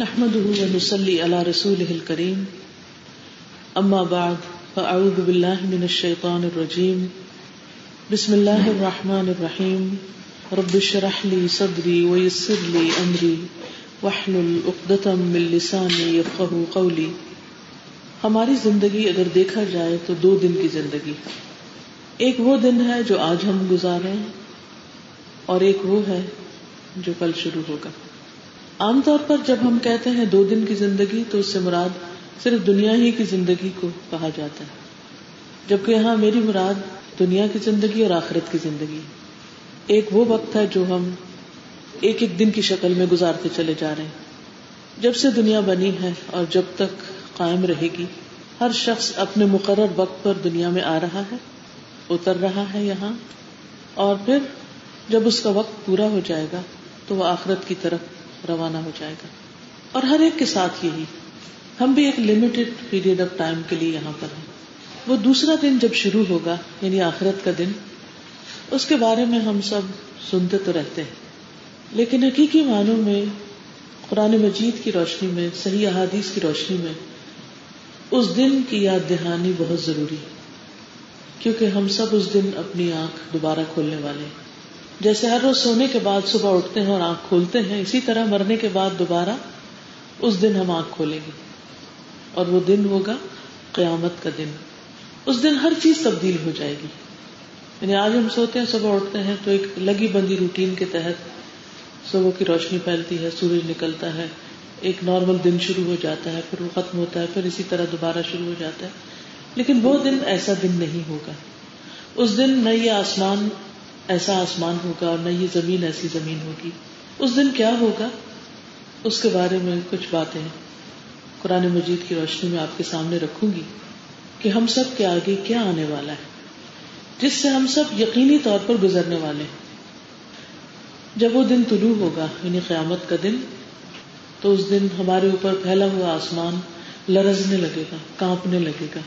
نحمده ونصلي على رسوله الكريم. أما بعد، فأعوذ بالله من الشيطان الرجيم. بسم الله الرحمن الرحيم. رب اشرح لي صدري ويسر لي أمري. واحلل عقدة من لساني يفقه قولي. ہماری زندگی اگر دیکھا جائے تو دو دن کی زندگی ایک وہ دن ہے جو آج ہم گزارے اور ایک وہ ہے جو کل شروع ہوگا۔ عام طور پر جب ہم کہتے ہیں دو دن کی زندگی، تو اس سے مراد صرف دنیا ہی کی زندگی کو کہا جاتا ہے۔ جبکہ یہاں میری مراد دنیا کی زندگی اور آخرت کی زندگی۔ ایک وہ وقت ہے جو ہم ایک ایک دن کی شکل میں گزارتے چلے جا رہے ہیں۔ جب سے دنیا بنی ہے اور جب تک قائم رہے گی، ہر شخص اپنے مقرر وقت پر دنیا میں آ رہا ہے، اتر رہا ہے یہاں۔ اور پھر جب اس کا وقت پورا ہو جائے گا، تو وہ آخرت کی طرف روانہ ہو جائے گا۔ اور ہر ایک کے ساتھ یہی۔ ہم بھی ایک لمیٹڈ پیریڈ آف ٹائم کے لیے یہاں پر ہیں۔ وہ دوسرا دن جب شروع ہوگا یعنی آخرت کا دن، اس کے بارے میں ہم سب سنتے تو رہتے ہیں۔ لیکن حقیقی معنوں میں، قرآن مجید کی روشنی میں، صحیح احادیث کی روشنی میں، اس دن کی یاد دہانی بہت ضروری ہے۔ کیونکہ ہم سب اس دن اپنی آنکھ دوبارہ کھولنے والے ہیں۔ جیسے ہر روز سونے کے بعد صبح اٹھتے ہیں اور آنکھ کھولتے ہیں، اسی طرح مرنے کے بعد دوبارہ اس دن ہم آنکھ کھولیں گے۔ اور وہ دن ہوگا قیامت کا دن۔ اس دن ہر چیز تبدیل ہو جائے گی۔ یعنی آج ہم سوتے ہیں، صبح اٹھتے ہیں تو ایک لگی بندی روٹین کے تحت صبح کی روشنی پھیلتی ہے، سورج نکلتا ہے، ایک نارمل دن شروع ہو جاتا ہے، پھر وہ ختم ہوتا ہے، پھر اسی طرح دوبارہ شروع ہو جاتا ہے۔ لیکن وہ دن ایسا دن نہیں ہوگا۔ اس دن نہ یہ آسمان ایسا آسمان ہوگا اور نہ یہ زمین ایسی زمین ہوگی۔ اس دن کیا ہوگا؟ اس کے بارے میں کچھ باتیں۔ قرآن مجید کی روشنی میں آپ کے سامنے رکھوں گی کہ ہم سب کے آگے کیا آنے والا ہے، جس سے ہم سب یقینی طور پر گزرنے والے ہیں۔ جب وہ دن طلوع ہوگا یعنی قیامت کا دن، تو اس دن ہمارے اوپر پھیلا ہوا آسمان لرزنے لگے گا، کانپنے لگے گا۔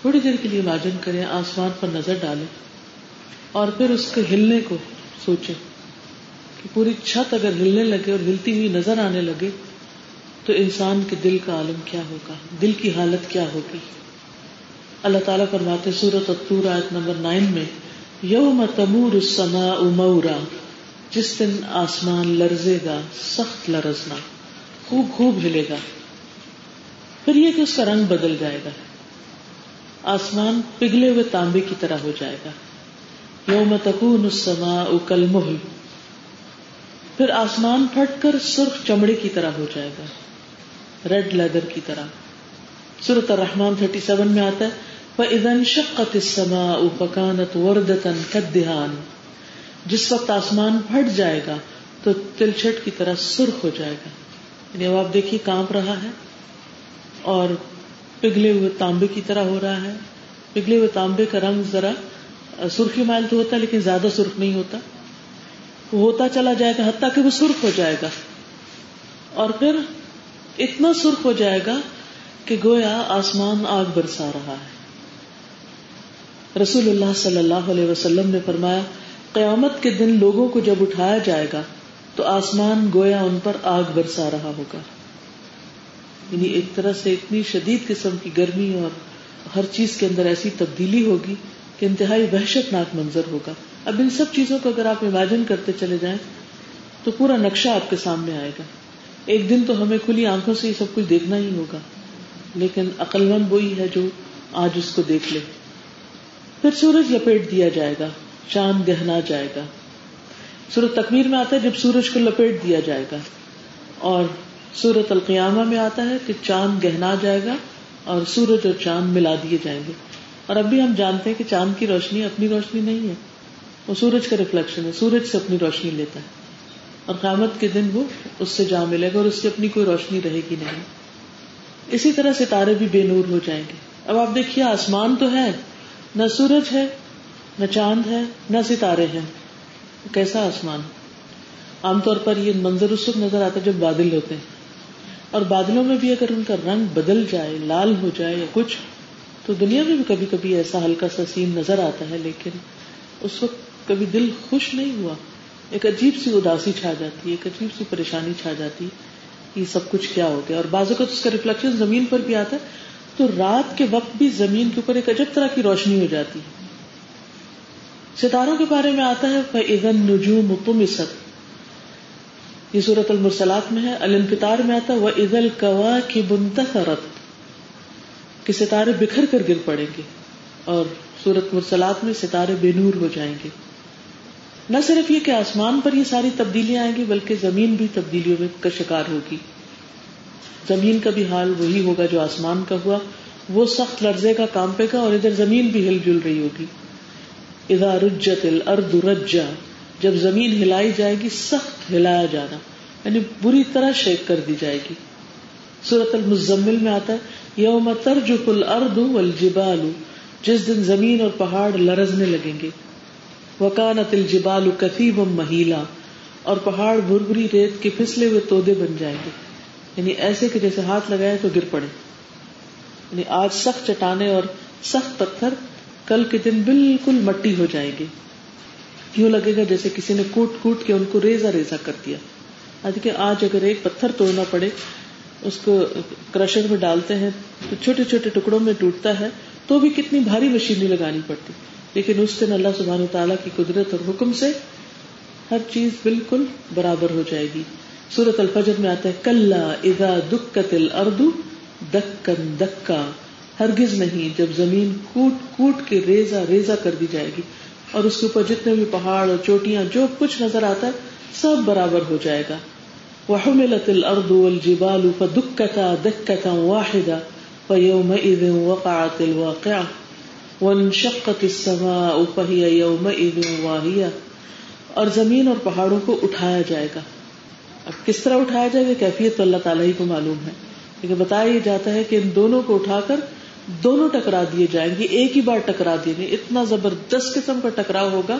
تھوڑی دیر کے لیے امیجن کریں، آسمان پر نظر ڈالیں۔ اور پھر اس کے ہلنے کو سوچے کہ پوری چھت اگر ہلنے لگے اور ہلتی ہوئی نظر آنے لگے تو انسان کے دل کا عالم کیا ہوگا؟ دل کی حالت کیا ہوگی؟ اللہ تعالیٰ فرماتے سورت اتور آیت نمبر نائن میں، یوم تمور السماء مورا، جس دن آسمان لرزے گا، سخت لرزنا، خوب خوب ہلے گا۔ پھر یہ کہ اس کا رنگ بدل جائے گا۔ آسمان پگھلے ہوئے تانبے کی طرح ہو جائے گا۔ یوم تکون السماء کالمہل۔ پھر آسمان پھٹ کر سرخ چمڑے کی طرح ہو جائے گا۔ ریڈ لیدر کی طرح۔ سورت الرحمن 37 میں آتا ہے، فَإِذَا انشَقَّتِ السَّمَاءُ فَكَانَتْ وَرْدَةً كَالدِّهَانِ جس وقت آسمان پھٹ جائے گا تو تلچھٹ کی طرح سرخ ہو جائے گا۔ یعنی اب آپ دیکھیے کانپ رہا ہے اور پگھلے ہوئے تانبے کی طرح ہو رہا ہے۔ پگھلے ہوئے تانبے کا رنگ ذرا سرخی مائل تو ہوتا ہے، لیکن زیادہ سرخ نہیں ہوتا۔ وہ ہوتا چلا جائے گا، حتیٰ کہ وہ سرخ ہو جائے گا۔ اور پھر اتنا سرخ ہو جائے گا کہ گویا آسمان آگ برسا رہا ہے۔ رسول اللہ صلی اللہ علیہ وسلم نے فرمایا، قیامت کے دن لوگوں کو جب اٹھایا جائے گا، تو آسمان گویا ان پر آگ برسا رہا ہوگا۔ یعنی ایک طرح سے اتنی شدید قسم کی گرمی اور ہر چیز کے اندر ایسی تبدیلی ہوگی انتہائی وحشت ناک منظر ہوگا۔ اب ان سب چیزوں کو اگر آپ امیجن کرتے چلے جائیں، تو پورا نقشہ آپ کے سامنے آئے گا۔ ایک دن تو ہمیں کھلی آنکھوں سے یہ سب کچھ دیکھنا ہی ہوگا۔ لیکن عقلمند وہی ہے جو آج اس کو دیکھ لے۔ پھر سورج لپیٹ دیا جائے گا، چاند گہنا جائے گا۔ سورت تکمیر میں آتا ہے جب سورج کو لپیٹ دیا جائے گا۔ اور سورت القیامہ میں آتا ہے کہ چاند گہنا جائے گا اور سورج اور چاند ملا دیے جائیں گے۔ اور اب بھی ہم جانتے ہیں کہ چاند کی روشنی اپنی روشنی نہیں ہے۔ وہ سورج کا ریفلیکشن ہے۔ سورج سے اپنی روشنی لیتا ہے۔ اور قیامت کے دن وہ اس سے جا ملے گا اور اس سے اپنی کوئی روشنی رہے گی نہیں۔ اسی طرح ستارے بھی بے نور ہو جائیں گے۔ اب آپ دیکھیے، آسمان تو ہے۔ نہ سورج ہے، نہ چاند ہے، نہ ستارے ہیں۔ کیسا آسمان؟ عام طور پر یہ منظر اس وقت نظر آتا ہے جب بادل ہوتے ہیں۔ اور بادلوں میں بھی اگر ان کا رنگ بدل جائے، لال ہو جائے یا کچھ تو دنیا میں بھی کبھی کبھی ایسا ہلکا سا سین نظر آتا ہے، لیکن اس وقت کبھی دل خوش نہیں ہوا۔ ایک عجیب سی اداسی چھا جاتی ہے ایک عجیب سی پریشانی چھا جاتی یہ سب کچھ کیا ہو گیا۔ اور بازو کا اس کا ریفلیکشن زمین پر بھی آتا ہے۔ تو رات کے وقت بھی زمین کے اوپر ایک عجب طرح کی روشنی ہو جاتی۔ ہے ستاروں کے بارے میں آتا ہے ادن نجوم تم یہ صورت المرسلات میں ہے۔ الانفطار میں آتا ہے وہ عید القوا کی بنترت کہ ستارے بکھر کر گر پڑیں گے اور سورت مرسلات میں ستارے بے نور ہو جائیں گے۔ نہ صرف یہ کہ آسمان پر یہ ساری تبدیلیاں آئیں گی، بلکہ زمین بھی تبدیلیوں میں کا شکار ہوگی۔ زمین کا بھی حال وہی ہوگا جو آسمان کا ہوا۔ وہ سخت لرزے کا کام پے گا اور ادھر زمین بھی ہل جل رہی ہوگی۔ ادا رجت الارض رجا، جب زمین ہلائی جائے گی، سخت ہلایا جانا یعنی بری طرح شیک کر دی جائے گی۔ سورت المزمل میں آتا ہے، یوم ترجف الارض والجبال، جس دن زمین اور پہاڑ لرزنے لگیں گے۔ وکانت الجبال کثیب مہیلا، اور پہاڑ بربری ریت کے پھسلے ہوئے تودے بن جائیں گے۔ یعنی ایسے کہ جیسے ہاتھ لگائے تو گر پڑے۔ یعنی آج سخت چٹانے اور سخت پتھر کل کے دن بالکل مٹی ہو جائیں گے۔ یوں لگے گا جیسے کسی نے کوٹ کوٹ کے ان کو ریزا ریزا کر دیا۔ کہ آج اگر ایک پتھر توڑنا پڑے اس کو کرشر میں ڈالتے ہیں، تو چھوٹے چھوٹے ٹکڑوں میں ٹوٹتا ہے، تو بھی کتنی بھاری مشینیں لگانی پڑتی۔ لیکن اس دن اللہ سبحان تعالیٰ کی قدرت اور حکم سے ہر چیز بالکل برابر ہو جائے گی۔ سورت الفجر میں آتا ہے کل ادا دکت اردو دکن دکا ہرگز نہیں، جب زمین کوٹ کوٹ کے ریزا ریزا کر دی جائے گی۔ اور اس کے اوپر جتنے بھی پہاڑ اور چوٹیاں، جو کچھ نظر آتا ہے، سب برابر ہو جائے گا۔ وحملت الارض والجبال فدکتا دکتا واحدا فيومئذ وقعت الواقعة وانشقت السماء فهي يومئذ واهية اور زمین اور پہاڑوں کو اٹھایا جائے گا۔ اب کس طرح اٹھایا جائے گا؟ کیفیت تو اللہ تعالیٰ ہی کو معلوم ہے۔ لیکن بتایا یہ جاتا ہے کہ ان دونوں کو اٹھا کر دونوں ٹکرا دیے جائیں گے۔ ایک ہی بار ٹکرا دیے گے۔ اتنا زبردست قسم کا ٹکراؤ ہوگا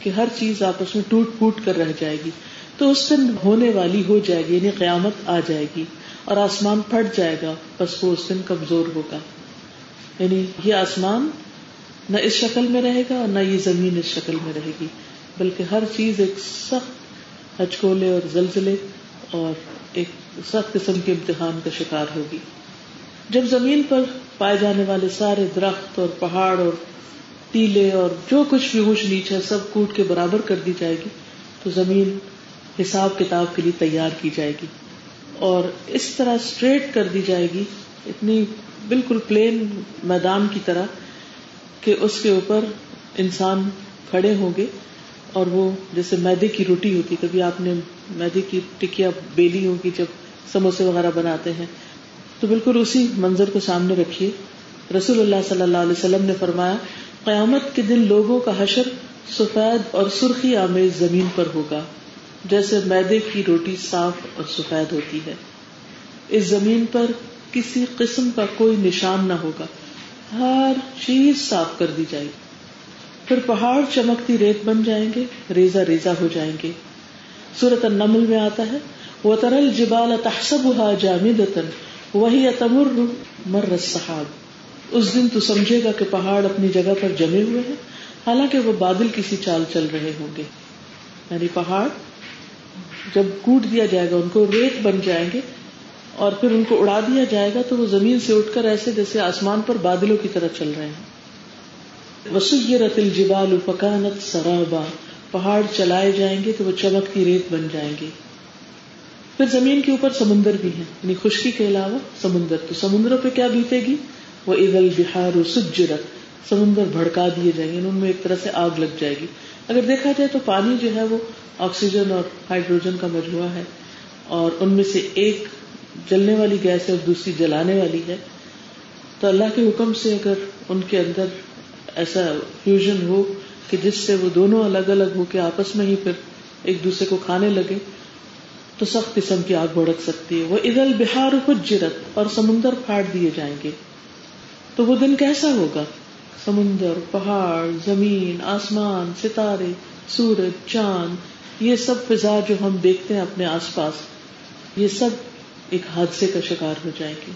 کہ ہر چیز آپس میں ٹوٹ پوٹ کر رہ جائے گی۔ تو اس دن ہونے والی ہو جائے گی یعنی قیامت آ جائے گی اور آسمان پھٹ جائے گا، بس وہ اس دن کمزور ہوگا۔ یعنی یہ آسمان نہ اس شکل میں رہے گا اور نہ یہ زمین اس شکل میں رہے گی، بلکہ ہر چیز ایک سخت ہچکولے اور زلزلے اور ایک سخت قسم کے امتحان کا شکار ہوگی۔ جب زمین پر پائے جانے والے سارے درخت اور پہاڑ اور ٹیلے اور جو کچھ بھی اونچ نیچ ہے سب کوٹ کے برابر کر دی جائے گی، تو زمین حساب کتاب کے لیے تیار کی جائے گی اور اس طرح اسٹریٹ کر دی جائے گی، اتنی بالکل پلین میدان کی طرح کہ اس کے اوپر انسان کھڑے ہوں گے اور وہ جیسے میدے کی روٹی ہوتی، کبھی آپ نے میدے کی ٹکیا بیلی ہوگی جب سموسے وغیرہ بناتے ہیں۔ تو بالکل اسی منظر کو سامنے رکھیے۔ رسول اللہ صلی اللہ علیہ وسلم نے فرمایا، قیامت کے دن لوگوں کا حشر سفید اور سرخی آمیز زمین پر ہوگا۔ جیسے میدے کی روٹی صاف اور سفید ہوتی ہے۔ اس زمین پر کسی قسم کا کوئی نشان نہ ہوگا۔ ہر چیز صاف کر دی جائے گی۔ پھر پہاڑ چمکتی ریت بن جائیں گے ریزا ریزا ہو جائیں گے۔ سورت النمل میں آتا ہے وہ ترل جبال تحسب جامدتن وہی اتمر مر صحاب اس دن تو سمجھے گا کہ پہاڑ اپنی جگہ پر جمے ہوئے ہیں، حالانکہ وہ بادل کسی چال چل رہے ہوں گے۔ یعنی پہاڑ جب کوٹ دیا جائے گا، ان کو ریت بن جائیں گے اور پھر ان کو اڑا دیا جائے گا تو وہ زمین سے اٹھ کر ایسے جیسے آسمان پر بادلوں کی طرح چل رہے ہیں۔ وسیرت الجبال فکانت سرابا۔ پہاڑ چلائے جائیں گے تو وہ چمکتی ریت بن جائیں گے۔ پھر زمین کے اوپر سمندر بھی ہے یعنی خشکی کے علاوہ سمندر۔ تو سمندروں پہ کیا بیتے گی؟ وہ عید البہار سجرت۔ سمندر بھڑکا دیے جائیں گے یعنی ان میں ایک طرح سے آگ لگ جائے گی۔ اگر دیکھا جائے تو پانی جو ہے وہ آکسیجن اور ہائیڈروجن کا مجموعہ ہے اور ان میں سے ایک جلنے والی گیس ہے اور دوسری جلانے والی ہے۔ تو اللہ کے حکم سے اگر ان کے اندر ایسا فیوژن ہو کہ جس سے وہ دونوں الگ الگ ہو کے آپس میں ہی پھر ایک دوسرے کو کھانے لگے، تو سخت قسم کی آگ بھڑک سکتی ہے۔ وہ ادل بہار حجرت اور سمندر پھاڑ دیے جائیں گے۔ تو وہ دن کیسا ہوگا؟ سمندر، پہاڑ، زمین، آسمان، ستارے، سورج، چاند یہ سب فضا جو ہم دیکھتے ہیں اپنے آس پاس، یہ سب ایک حادثے کا شکار ہو جائے گی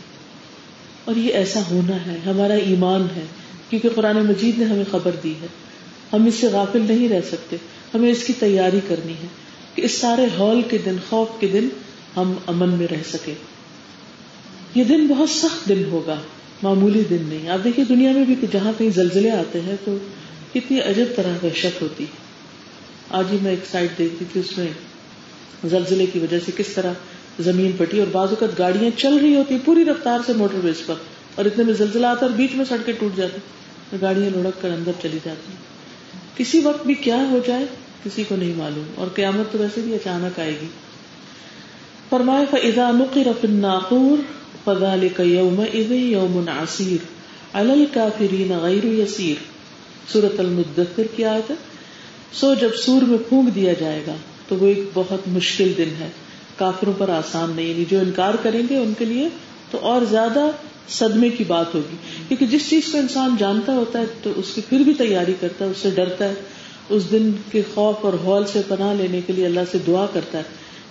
اور یہ ایسا ہونا ہے، ہمارا ایمان ہے، کیونکہ قرآن مجید نے ہمیں خبر دی ہے۔ ہم اس سے غافل نہیں رہ سکتے، ہمیں اس کی تیاری کرنی ہے کہ اس سارے ہال کے دن، خوف کے دن ہم امن میں رہ سکے یہ دن بہت سخت دن ہوگا، معمولی دن نہیں۔ آپ دیکھیے دنیا میں بھی جہاں کہیں زلزلے آتے ہیں تو کتنی عجب طرح وحشت ہوتی ہے۔ آج ہی میں ایک سائڈ دیکھتی تھی اس میں زلزلے کی وجہ سے کس طرح زمین پٹی اور بعض اوقات گاڑیاں چل رہی ہوتی پوری رفتار سے موٹر ویز پر اور اتنے میں زلزلہ آتا اور بیچ میں سڑکیں ٹوٹ جاتی گاڑیاں لڑک کر اندر چلی جاتی کسی وقت بھی کیا ہو جائے کسی کو نہیں معلوم اور قیامت تو ویسے بھی اچانک آئے گی۔ فرمائے فضا نقر الناقور فذلك يومئذ يوم عسير على الكافرين غير يسير۔ سورة المدثر کی آیت ہے۔ سو جب سور میں پھونک دیا جائے گا تو وہ ایک بہت مشکل دن ہے۔ کافروں پر آسان نہیں جو انکار کریں گے ان کے لیے تو اور زیادہ صدمے کی بات ہوگی۔ کیونکہ جس چیز کو انسان جانتا ہوتا ہے تو اس کی پھر بھی تیاری کرتا ہے، اس سے ڈرتا ہے۔ اس دن کے خوف اور ہال سے پناہ لینے کے لیے اللہ سے دعا کرتا ہے۔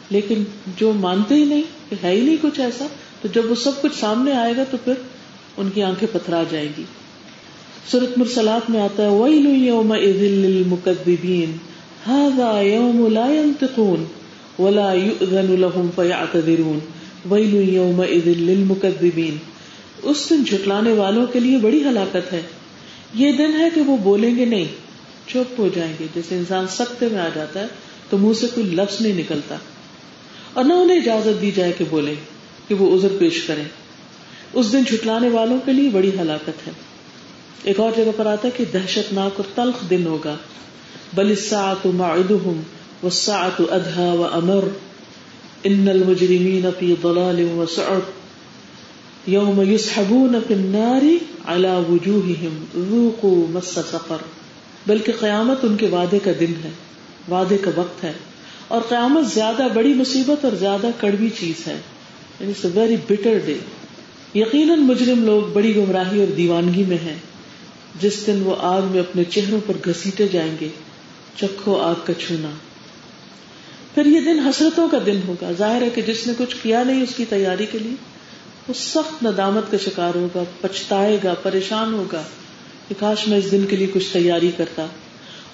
لیکن جو مانتے ہی نہیں کہ ہے ہی نہیں کچھ ایسا، تو جب وہ سب کچھ سامنے آئے گا تو پھر ان کی آنکھیں پتھرا جائیں گی۔ سورت مرسلات میں آتا ہے، وَيْلُ يَوْمَئِذٍ لِّلْمُكَذِّبِينَ، هَذَا يَوْمُ لَا يَنْتِقُونَ وَلَا يُؤْذَنُ لَهُمْ فَيَعْتَذِرُونَ، وَيْلُ يَوْمَئِذٍ لِّلْمُكَذِّبِينَ۔ اس دن جھٹلانے والوں کے لیے بڑی ہلاکت ہے۔ یہ دن ہے کہ وہ بولیں گے نہیں، چپ ہو جائیں گے۔ جیسے انسان سکتے میں آ جاتا ہے، تو منہ سے کوئی لفظ نہیں نکلتا۔ اور نہ انہیں اجازت دی جائے کہ بولے کہ وہ ازر پیش کریں۔ اس دن چھٹلانے والوں کے لیے بڑی ہلاکت ہے۔ ایک اور جگہ پر آتا ہے کہ دہشت ناک اور تلخ دن ہوگا۔ بل سات والساعة ادھا و امر ان المجرمین فی ضلال و سعر یوم یسحبون فی النار على وجوہہم ذوقوا مس سقر۔ بلکہ قیامت ان کے وعدے کا دن ہے، وعدے کا وقت ہے۔ اور قیامت زیادہ بڑی مصیبت اور زیادہ کڑوی چیز ہے۔ یعنی ویری بٹر ڈے یقیناً مجرم لوگ بڑی گمراہی اور دیوانگی میں ہیں۔ جس دن وہ آگ میں اپنے چہروں پر گھسیٹے جائیں گے، چکھو آگ کا چھونا۔ پھر یہ دن حسرتوں کا دن ہوگا۔ ظاہر ہے کہ جس نے کچھ کیا نہیں اس کی تیاری کے لیے، وہ سخت ندامت کا شکار ہوگا، پچھتائے گا، پریشان ہوگا۔ کہ کاش میں اس دن کے لیے کچھ تیاری کرتا۔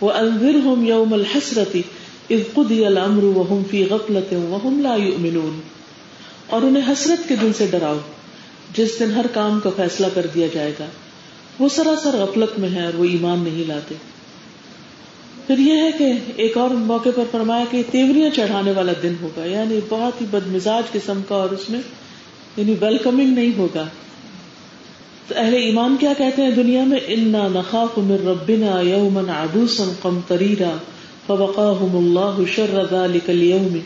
وہ الر ہوم یوم الحسرتی قدی الامر وهم في غفلة وهم لا يؤمنون اور انہیں حسرت کے دن سے ڈراؤ، جس دن ہر کام کا فیصلہ کر دیا جائے گا۔ وہ سراسر غفلت میں ہے اور وہ ایمان نہیں لاتے۔ پھر یہ ہے کہ ایک اور موقع پر فرمایا کہ تیوریاں چڑھانے والا دن ہوگا یعنی بہت ہی بد مزاج قسم کا اور اس میں یعنی ویلکمنگ نہیں ہوگا۔ تو اہل ایمان کیا کہتے ہیں دنیا میں؟ انا نخاف من ربنا یومن عبوسا قمطریرا فوقاهم اللہ شر ذلك اليوم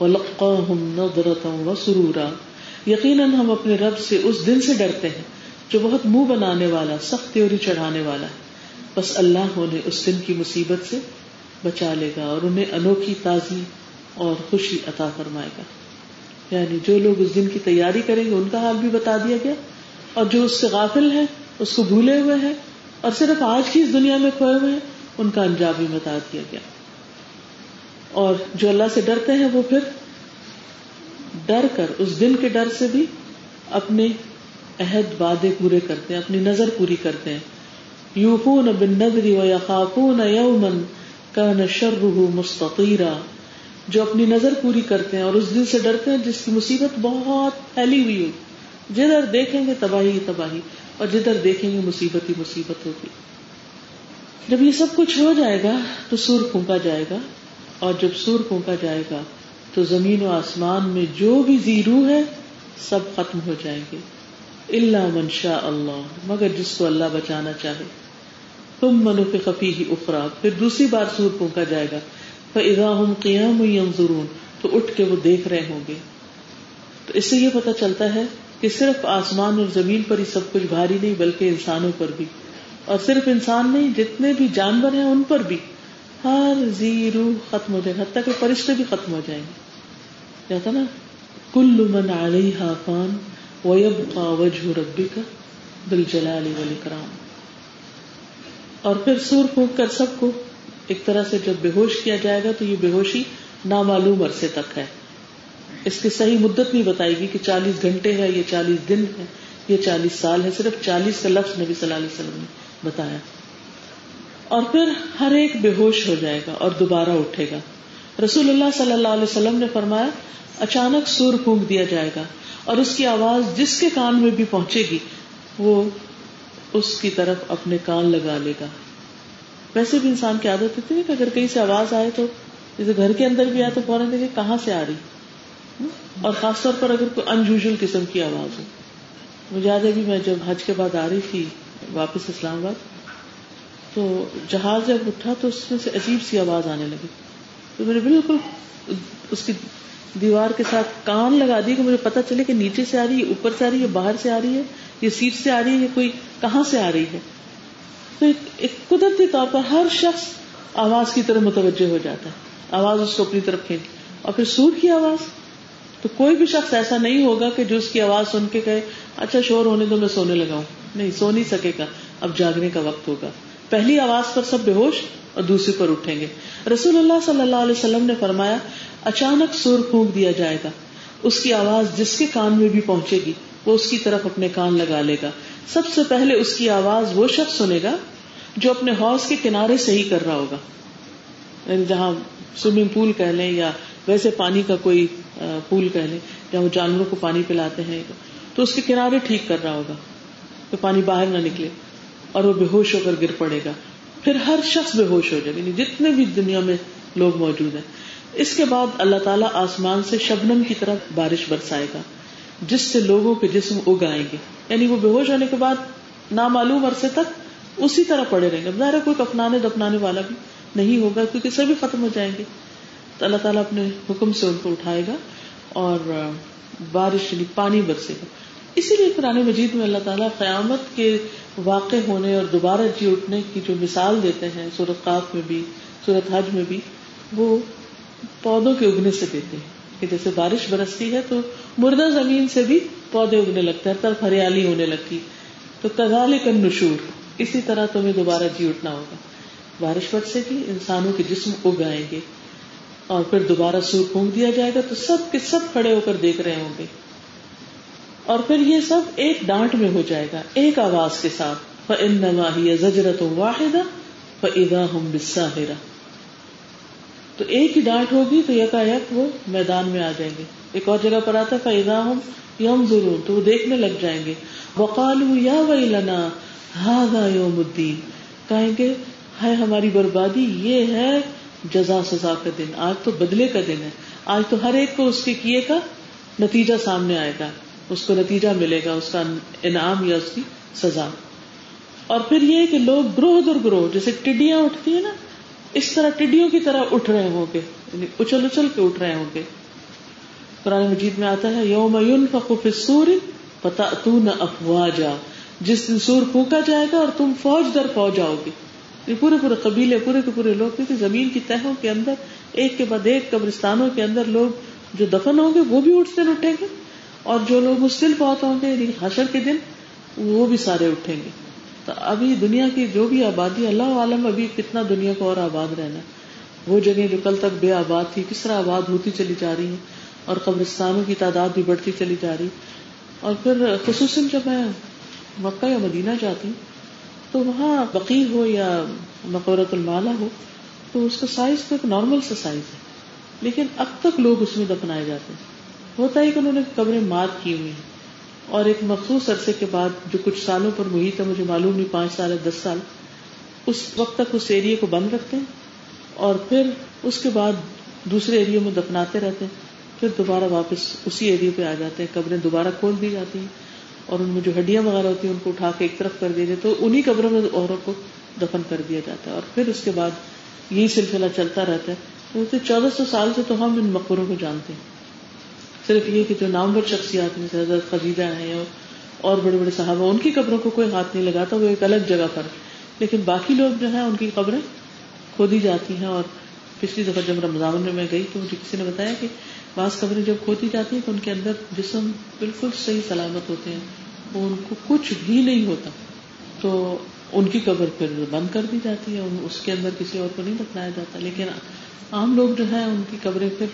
وَلَقَّاهُمْ نَضْرَةً وَسُرُورًا یقیناً ہم اپنے رب سے اس دن سے ڈرتے ہیں۔ جو بہت منہ بنانے والا، سخت تیوری چڑھانے والا ہے۔ بس اللہ انہیں اس دن کی مصیبت سے بچا لے گا اور انہیں انوکھی تازی اور خوشی عطا فرمائے گا۔ یعنی جو لوگ اس دن کی تیاری کریں گے، ان کا حال بھی بتا دیا گیا۔ اور جو اس سے غافل ہیں، اس کو بھولے ہوئے ہیں اور صرف آج کی اس دنیا میں کھوئے ہوئے ہیں، ان کا انجام بھی بتا دیا گیا۔ اور جو اللہ سے ڈرتے ہیں، وہ پھر ڈر کر، اس دن کے ڈر سے بھی اپنے عہد وعدے پورے کرتے ہیں، اپنی نظر پوری کرتے ہیں۔ یوفون بن نظری و یقافون یومن کا نشر مستقیرا جو اپنی نظر پوری کرتے ہیں اور اس دن سے ڈرتے ہیں جس کی مصیبت بہت پھیلی ہوئی ہو۔ جدھر دیکھیں گے تباہی تباہی، اور جدھر دیکھیں گے مصیبت ہی مصیبت ہوگی۔ جب یہ سب کچھ ہو جائے گا تو سور پھونکا جائے گا، اور جب سور پھونکا جائے گا تو زمین و آسمان میں جو بھی زیرو ہے، سب ختم ہو جائیں گے۔ اللہ منشا اللہ، مگر جس کو اللہ بچانا چاہے۔ تم منو کے خفی ہی اخرا پھر دوسری بار سور پھونکا جائے گا۔ ہم قیام ضرور تو اٹھ کے وہ دیکھ رہے ہوں گے۔ تو اس سے یہ پتا چلتا ہے کہ صرف آسمان اور زمین پر ہی سب کچھ بھاری نہیں، بلکہ انسانوں پر بھی۔ اور صرف انسان نہیں، جتنے بھی جانور ہیں ان پر بھی۔ ہر زیرو ختم ہو جائے گا، حتیٰ کہ فرشتے بھی ختم ہو جائیں گے۔ کہتا نا؟ کل من علیہ فان ویبقى وجہ ربک بالجلال والاکرام اور پھر سور پھونک کر سب کو ایک طرح سے جب بے ہوش کیا جائے گا تو یہ بے ہوشی نامعلوم عرصے تک ہے۔ اس کی صحیح مدت نہیں بتائے گی کہ چالیس گھنٹے ہے، یہ چالیس دن ہے، یہ چالیس سال ہے۔ صرف چالیس کا لفظ نبی صلی اللہ علیہ وسلم نے بتایا۔ اور پھر ہر ایک بے ہوش ہو جائے گا اور دوبارہ اٹھے گا۔ رسول اللہ صلی اللہ علیہ وسلم نے فرمایا، اچانک سور پھونک دیا جائے گا۔ اور اس کی آواز جس کے کان میں بھی پہنچے گی، وہ اس کی طرف اپنے کان لگا لے گا۔ ویسے بھی انسان کی عادت ہوتی ہے کہ اگر کہیں سے آواز آئے تو جیسے گھر کے اندر بھی آئے تو فوراً دیکھے کہاں سے آ رہی۔ اور خاص طور پر اگر کوئی انیوژل قسم کی آواز ہو۔ مجھے یاد ہے بھی میں جب حج کے بعد آ رہی تھی واپس اسلام آباد، تو جہاز جب اٹھا تو اس میں سے عجیب سی آواز آنے لگی۔ تو میں نے بالکل اس کی دیوار کے ساتھ کان لگا دی کہ مجھے پتا چلے کہ نیچے سے آ رہی ہے، اوپر سے آ رہی ہے، باہر سے آ رہی ہے، یہ سیٹ سے آ رہی ہے کوئی کہاں سے آ رہی ہے؟ تو ایک قدرتی طور پر ہر شخص آواز کی طرف متوجہ ہو جاتا ہے۔ آواز اس کو اپنی طرف کھینچ۔ اور پھر سور کی آواز۔ تو کوئی بھی شخص ایسا نہیں ہوگا کہ جو اس کی آواز سن کے کہے اچھا شور ہونے تو میں سونے لگا ہوں۔ نہیں، سو نہیں سکے گا۔ اب جاگنے کا وقت ہوگا۔ پہلی آواز پر سب بے ہوش اور دوسری پر اٹھیں گے۔ رسول اللہ صلی اللہ علیہ وسلم نے فرمایا اچانک سور پھونک دیا جائے گا۔ اس کی آواز جس کے کان میں بھی پہنچے گی، وہ اس کی طرف اپنے کان لگا لے گا۔ سب سے پہلے اس کی آواز وہ شخص سنے گا جو اپنے حوض کے کنارے صحیح کر رہا ہوگا۔ یعنی جہاں سوئمنگ پول کہہ لیں یا ویسے پانی کا کوئی پول کہہ لیں جہاں وہ جانوروں کو پانی پلاتے ہیں، تو اس کے کنارے ٹھیک کر رہا ہوگا۔ تو پانی باہر نہ نکلے اور وہ بے ہوش ہو کر گر پڑے گا۔ پھر ہر شخص بے ہوش ہو جائے یعنی جتنے بھی دنیا میں لوگ موجود ہیں اس کے بعد اللہ تعالیٰ آسمان سے شبنم کی طرف بارش برسائے گا، جس سے لوگوں کے جسم اگ آئیں گے۔ یعنی وہ بے ہوش ہونے کے بعد نامعلوم عرصے تک اسی طرح پڑے رہیں گے۔ ظاہر کوئی کفنانے دفنانے والا بھی نہیں ہوگا، کیونکہ سبھی ختم ہو جائیں گے۔ تو اللہ تعالیٰ اپنے حکم سے ان کو اٹھائے گا اور بارش یعنی پانی برسے گا۔ اسی لیے قرآن مجید میں اللہ تعالیٰ قیامت کے واقع ہونے اور دوبارہ جی اٹھنے کی جو مثال دیتے ہیں سورت قاف میں بھی سورت حج میں بھی، وہ پودوں کے اگنے سے دیتے ہیں کہ جیسے بارش برستی ہے تو مردہ زمین سے بھی پودے اگنے لگتے ہیں طرف ہریالی ہونے لگتی۔ تو کزال کن نشور اسی طرح تمہیں دوبارہ جی اٹھنا ہوگا۔ بارش برسے گی، انسانوں کے جسم اگ آئیں گے اور پھر دوبارہ سور پھونک دیا جائے گا تو سب کے سب کھڑے ہو کر دیکھ رہے ہوں گے۔ اور پھر یہ سب ایک ڈانٹ میں ہو جائے گا، ایک آواز کے ساتھ۔ زجرت واحد ہم بسا تو ایک ہی ڈانٹ ہوگی تو یکا یک وہ میدان میں آ جائیں گے۔ ایک اور جگہ پر آتا فضا ہم یم ضرور تو وہ دیکھنے لگ جائیں گے۔ وقالو یا وئی لنا یوم الدین کہیں گے ہے ہماری بربادی یہ ہے جزا سزا کا دن، آج تو بدلے کا دن ہے۔ آج تو ہر ایک کو اس کے کیے کا نتیجہ سامنے آئے گا۔ اس کو نتیجہ ملے گا، اس کا انعام یا اس کی سزا۔ اور پھر یہ کہ لوگ گروہ در گروہ، جیسے ٹڈیاں اٹھتی ہیں نا اس طرح ٹڈیوں کی طرح اٹھ رہے ہوں گے یعنی اچل اچل کے اٹھ رہے ہوں گے قرآن مجید میں آتا ہے، یوم فخوف سور پتا تو نہ افواجا۔ جس دن سور پھونکا جائے گا اور تم فوج در فوج آؤ گے۔ یہ پورے پورے قبیلے، پورے کے پورے لوگ کیونکہ زمین کی تہوں کے اندر، ایک کے بعد ایک قبرستانوں کے اندر لوگ جو دفن ہوں گے، وہ بھی اٹھتے اٹھیں گے۔ اور جو لوگ مستل بہت ہوں گے یعنی حشر کے دن، وہ بھی سارے اٹھیں گے۔ تو ابھی دنیا کی جو بھی آبادی اللہ عالم ابھی کتنا دنیا کو اور آباد رہنا وہ جگہ جو کل تک بے آباد تھی، کس طرح آباد ہوتی چلی جا رہی ہے اور قبرستانوں کی تعداد بھی بڑھتی چلی جا رہی۔ اور پھر خصوصاً جب میں مکہ یا مدینہ جاتی ہوں، تو وہاں بقیر ہو یا مقورت المالا ہو، تو اس کا سائز تو ایک نارمل سا سائز ہے۔ لیکن اب تک لوگ اس میں دفنائے جاتے ہیں۔ ہوتا ہے کہ انہوں نے قبریں مارک کی ہوئی ہیں۔ اور ایک مخصوص عرصے کے بعد جو کچھ سالوں پر محیط ہے، مجھے معلوم نہیں، پانچ سال یا دس سال، اس وقت تک اس ایریے کو بند رکھتے ہیں اور پھر اس کے بعد دوسرے ایریے میں دفناتے رہتے ہیں، پھر دوبارہ واپس اسی ایریے پہ آ جاتے ہیں، قبریں دوبارہ کھول دی جاتی ہیں اور ان میں جو ہڈیاں وغیرہ ہوتی ہیں، ان کو اٹھا کے ایک طرف کر دیے تو انہیں قبروں میں عورتوں کو دفن کر دیا جاتا ہے اور پھر اس کے بعد یہی سلسلہ چلتا رہتا ہے۔ چودہ سو سال سے تو ہم ان مقبروں کو جانتے ہیں۔ صرف یہ کہ جو نامور شخصیات میں حضرت خدیجہ ہیں اور بڑے بڑے صحابہ، ان کی قبروں کو کوئی ہاتھ نہیں لگاتا، وہ ایک الگ جگہ پر۔ لیکن باقی لوگ جو ہیں، ان کی قبریں کھودی جاتی ہیں اور پچھلی دفعہ جب رمضان میں میں گئی تو مجھے کسی نے بتایا کہ بعض قبریں جب کھودی جاتی ہیں تو ان کے اندر جسم بالکل صحیح سلامت ہوتے ہیں، وہ ان کو کچھ بھی نہیں ہوتا۔ تو ان کی قبر پھر بند کر دی جاتی ہے اس کے اندر کسی اور کو نہیں بتلایا جاتا۔ لیکن عام لوگ جو ہیں، ان کی قبریں پھر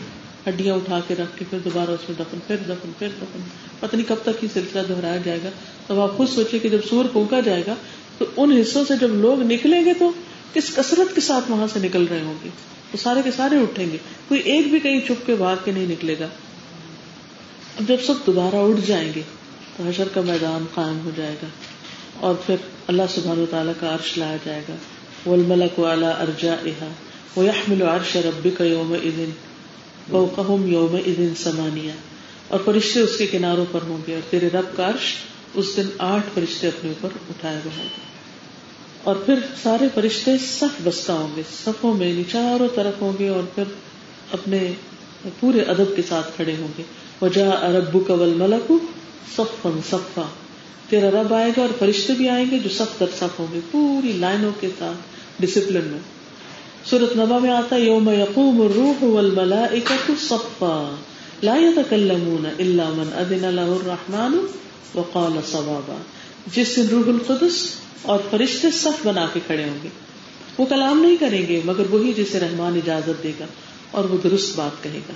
ہڈیاں اٹھا کے رکھ کے پھر دوبارہ اس میں دفن، پھر دفن پھر دفن۔ پتہ نہیں کب تک یہ سلسلہ دہرایا جائے گا۔ تو آپ خود سوچے کہ جب سور پھونکا جائے گا تو ان حصوں سے جب لوگ نکلیں گے تو کس کثرت کے ساتھ وہاں سے نکل رہے ہوں گے؟ تو سارے کے سارے اٹھیں گے۔ کوئی ایک بھی کہیں چھپ کے بھاگ کے نہیں نکلے گا۔ اب جب سب دوبارہ اٹھ جائیں گے تو حشر کا میدان قائم ہو جائے گا اور پھر اللہ سبحان و تعالیٰ کا عرش لایا جائے گا۔ والملک والا ارجا احا وہ یحمل عرش ربی کا یوم یوم ادن سمانیہ اور فرشتے اس کے کناروں پر ہوں گے اور تیرے رب کا عرش اس دن آٹھ فرشتے اپنے اوپر اٹھائے ہوئے ہوں گے۔ اور پھر سارے فرشتے صف بستہ ہوں گے، صفوں میں یعنی چاروں طرف ہوں گے اور پھر اپنے پورے ادب کے ساتھ کھڑے ہوں گے۔ وجہ ارب قبل ملک صفن صفا۔ تیرا رب آئے گا اور فرشتے بھی آئیں گے جو سب در سب ہوں گے۔ پوری لائنوں کے ساتھ ڈسپلن میں۔ سورت نبا میں آتا یوم یقوم الروح والملائکۃ صفا، لا يتكلمون الا من اذن له الرحمن وقال صوابا۔ جس دن روح القدس اور فرشتے صف بنا کے کھڑے ہوں گے، وہ کلام نہیں کریں گے، مگر وہی جسے رحمان اجازت دے گا اور وہ درست بات کہے گا۔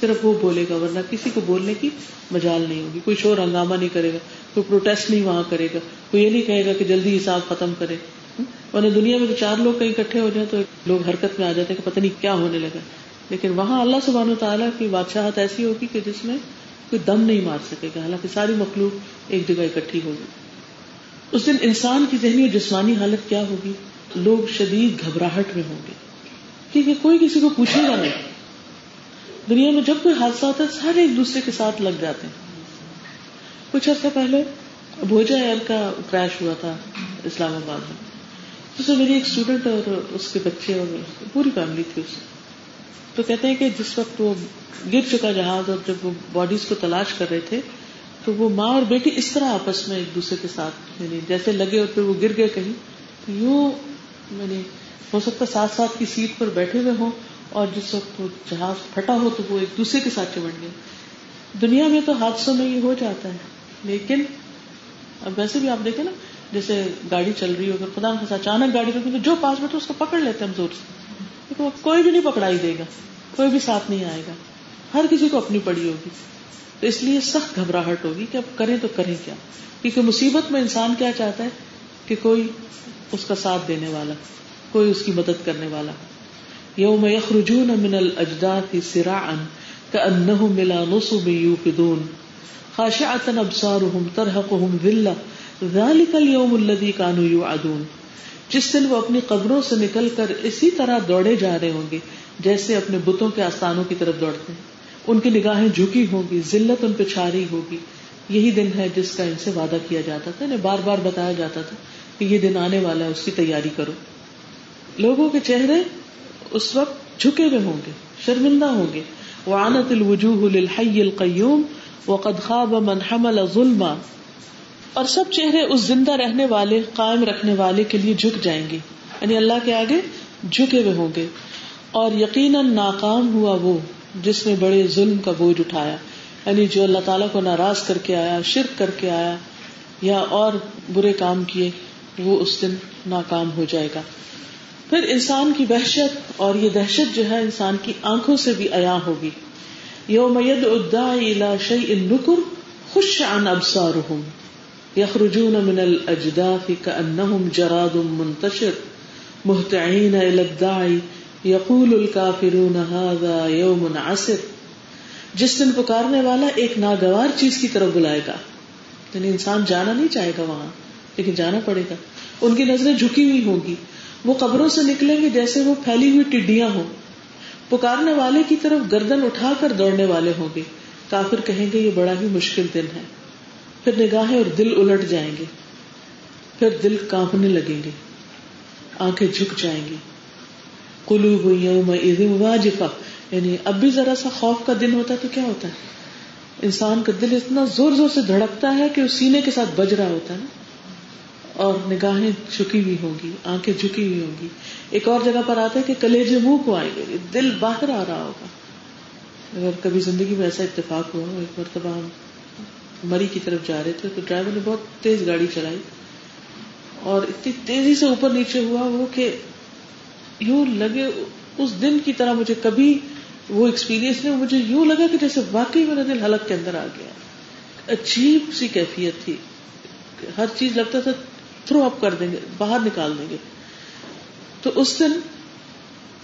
صرف وہ بولے گا، ورنہ کسی کو بولنے کی مجال نہیں ہوگی۔ کوئی شور ہنگامہ نہیں کرے گا، کوئی پروٹیسٹ نہیں وہاں کرے گا۔ کوئی یہ نہیں کہے گا کہ جلدی حساب ختم کرے۔ ورنہ دنیا میں تو چار لوگ کہیں اکٹھے ہو جائیں تو لوگ حرکت میں آ جاتے ہیں کہ پتہ نہیں کیا ہونے لگا۔ لیکن وہاں اللہ سبحانہ تعالیٰ کی بادشاہت ایسی ہوگی کہ جس میں کوئی دم نہیں مار سکے گا۔ حالانکہ ساری مخلوق ایک جگہ اکٹھی ہوگی۔ اس دن انسان کی ذہنی اور جسمانی حالت کیا ہوگی؟ لوگ شدید گھبراہٹ میں ہوں گے۔ کیونکہ کوئی کسی کو پوچھے گا نہیں۔ دنیا میں جب کوئی حادثہ ہوتا ہے، سارے ایک دوسرے کے ساتھ لگ جاتے ہیں۔ کچھ عرصہ پہلے بھوجا ایئر کا کریش ہوا تھا اسلام آباد میں۔ اس میں میری ایک اسٹوڈینٹ اور اس کے بچے اور پوری فیملی تھی اس تو کہتے ہیں کہ جس وقت وہ گر چکا جہاز اور جب وہ باڈیز کو تلاش کر رہے تھے، تو وہ ماں اور بیٹی اس طرح آپس میں ایک دوسرے کے ساتھ یعنی جیسے لگے اور پھر وہ گر گئے کہیں۔ تو یوں یعنی ہو سکتا ساتھ ساتھ کی سیٹ پر بیٹھے ہوئے ہوں اور جس وقت وہ جہاز پھٹا ہو تو وہ ایک دوسرے کے ساتھ چمٹ گئے۔ دنیا میں تو حادثوں میں یہ ہو جاتا ہے، لیکن اب ویسے بھی آپ دیکھیں نا جیسے گاڑی چل رہی ہو، اگر خدا خاصا اچانک گاڑی روکی تو جو پاس بیٹھے اس کو پکڑ لیتے ہم زور سے۔ لیکن کوئی بھی نہیں پکڑائی دے گا، کوئی بھی ساتھ نہیں آئے گا۔ ہر کسی کو اپنی پڑی ہوگی۔ تو اس لیے سخت گھبراہٹ ہوگی کہ اب کریں تو کریں کیا؟ کیونکہ مصیبت میں انسان کیا چاہتا ہے؟ کہ کوئی اس کا ساتھ دینے والا، کوئی اس کی مدد کرنے والا۔ یوم یخرجون من الاجداث سراعا كانهم ملا نصب يوقدون خاشعة ابصارهم ترهقهم ذلة ذلك اليوم الذي كانوا يوعدون جس دن وہ اپنی قبروں سے نکل کر اسی طرح دوڑے جا رہے ہوں گے، جیسے اپنے بتوں کے آستانوں کی طرف دوڑتے ہیں۔ ان کی نگاہیں جھکی ہوگی ذلت ان پہ چھاری ہوگی۔ یہی دن ہے جس کا ان سے وعدہ کیا جاتا تھا انہیں بار بار بتایا جاتا تھا کہ یہ دن آنے والا ہے، اس کی تیاری کرو۔ لوگوں کے چہرے اس وقت جھکے ہوئے ہوں گے، شرمندہ ہوں گے۔ وہ الوجوہ للحی القیوم وقد خواب من حمل ظلما۔ اور سب چہرے اس زندہ رہنے والے، قائم رکھنے والے کے لیے جھک جائیں گے۔ یعنی اللہ کے آگے جھکے ہوئے ہوں گے۔ اور یقیناً ناکام ہوا وہ جس نے بڑے ظلم کا بوجھ اٹھایا۔ یعنی جو اللہ تعالیٰ کو ناراض کر کے آیا، شرک کر کے آیا یا اور برے کام کیے، وہ اس دن ناکام ہو جائے گا۔ پھر انسان کی وحشت اور یہ دہشت جو ہے انسان کی آنکھوں سے بھی عیا ہوگی۔ یوم ید ادا شعی النکر خوش عن ابصارهم يخرجون من الاجداث كانهم جراد منتشر مهطعين الى الداعي یقول الکافرون هذا یوم عسر۔ جس دن پکارنے والا ایک ناگوار چیز کی طرف بلائے گا۔ یعنی انسان جانا نہیں چاہے گا وہاں، لیکن جانا پڑے گا۔ ان کی نظریں جھکی ہوئی ہوں گی۔ وہ قبروں سے نکلیں گے جیسے وہ پھیلی ہوئی ٹڈیاں ہوں۔ پکارنے والے کی طرف گردن اٹھا کر دوڑنے والے ہوں گے۔ کافر کہیں گے یہ بڑا ہی مشکل دن ہے۔ پھر نگاہیں اور دل الٹ جائیں گے۔ پھر دل کانپنے لگیں گے۔ آنکھیں جھک جائیں گی۔ قلوب یوم واجفہ۔ یعنی اب بھی ذرا سا خوف کا دن ہوتا ہے تو کیا ہوتا ہے؟ انسان کا دل اتنا زور زور سے دھڑکتا ہے کہ سینے کے ساتھ بج رہا ہوتا ہے نا۔ اور نگاہیں جھکی ہوئی ہوں گی، آنکھیں جھکی ہوئی ہوں گی۔ ایک اور جگہ پر آتا ہے کہ کلیجے منہ کو آئیں گے۔ دل باہر آ رہا ہوگا۔ اگر کبھی زندگی میں ایسا اتفاق ہوا ایک مرتبہ ہم مری کی طرف جا رہے تھے، تو ڈرائیور نے بہت تیز گاڑی چلائی۔ اور اتنی تیزی سے اوپر نیچے ہوا وہ کہ یوں لگے اس دن کی طرح مجھے کبھی وہ ایکسپیرئنس نہیں، مجھے یوں لگا کہ جیسے واقعی میرا دل حلق کے اندر آ گیا۔ عجیب سی کیفیت تھی۔ ہر چیز لگتا تھا تھرو اپ کر دیں گے، باہر نکال دیں گے۔ تو اس دن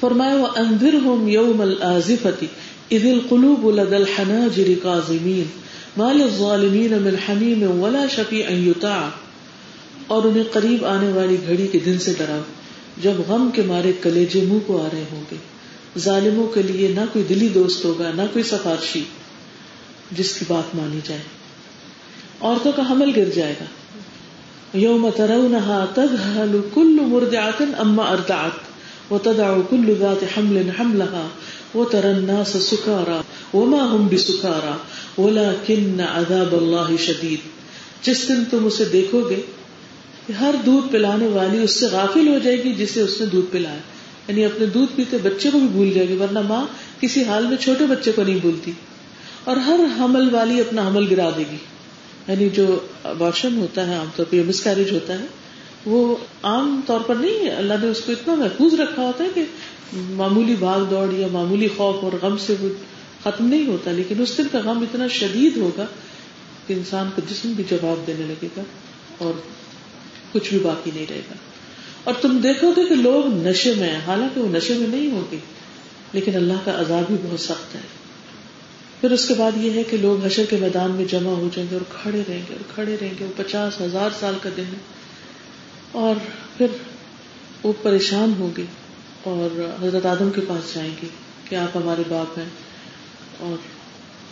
فرمایا وہ اندر ہوم یوم الازفتی اذ القلوب لد الحناجر قاظمین مال الظالمین من حمیم ولا شفیع یطاع اور انہیں قریب آنے والی گھڑی کے دن سے ڈراؤ جب غم کے مارے کلیجے منہ کو آ رہے ہوں گے۔ ظالموں کے لیے نہ کوئی دلی دوست ہوگا، نہ کوئی سفارشی۔ جس کی بات مانی جائے۔ عورتوں کا حمل گر جائے گا۔ یوم ترونہا تذہل کل مردعات اما ارتعت وتدع کل ذات حمل حملها وترى الناس سکارا وما هم بسکارا ولكن عذاب اللہ شدید جس دن تم اسے دیکھو گے ہر دودھ پلانے والی اس سے غافل ہو جائے گی جسے اس نے دودھ پلایا۔ یعنی اپنے دودھ پیتے بچے کو بھی بھول جائے گی، ورنہ ماں کسی حال میں چھوٹے بچے کو نہیں بھولتی۔ اور ہر حمل والی اپنا حمل گرا دے گی۔ یعنی جو ابارشن ہوتا ہے، عام طور پہ مس کیریج ہوتا ہے، وہ عام طور پر نہیں اللہ نے اس کو اتنا محفوظ رکھا ہوتا ہے کہ معمولی بھاگ دوڑ یا معمولی خوف اور غم سے وہ ختم نہیں ہوتا، لیکن اس دن کا غم اتنا شدید ہوگا کہ انسان کو جسم بھی جواب دینے لگے گا اور کچھ بھی باقی نہیں رہے گا۔ اور تم دیکھو گے کہ لوگ نشے میں ہیں، حالانکہ وہ نشے میں نہیں ہوگے لیکن اللہ کا عذاب بھی بہت سخت ہے۔ پھر اس کے بعد یہ ہے کہ لوگ حشر کے میدان میں جمع ہو جائیں گے اور کھڑے رہیں گے، اور کھڑے رہیں گے۔ وہ پچاس ہزار سال کا دن ہے۔ اور پھر وہ پریشان ہوں گے۔ اور حضرت آدم کے پاس جائیں گے کہ آپ ہمارے باپ ہیں اور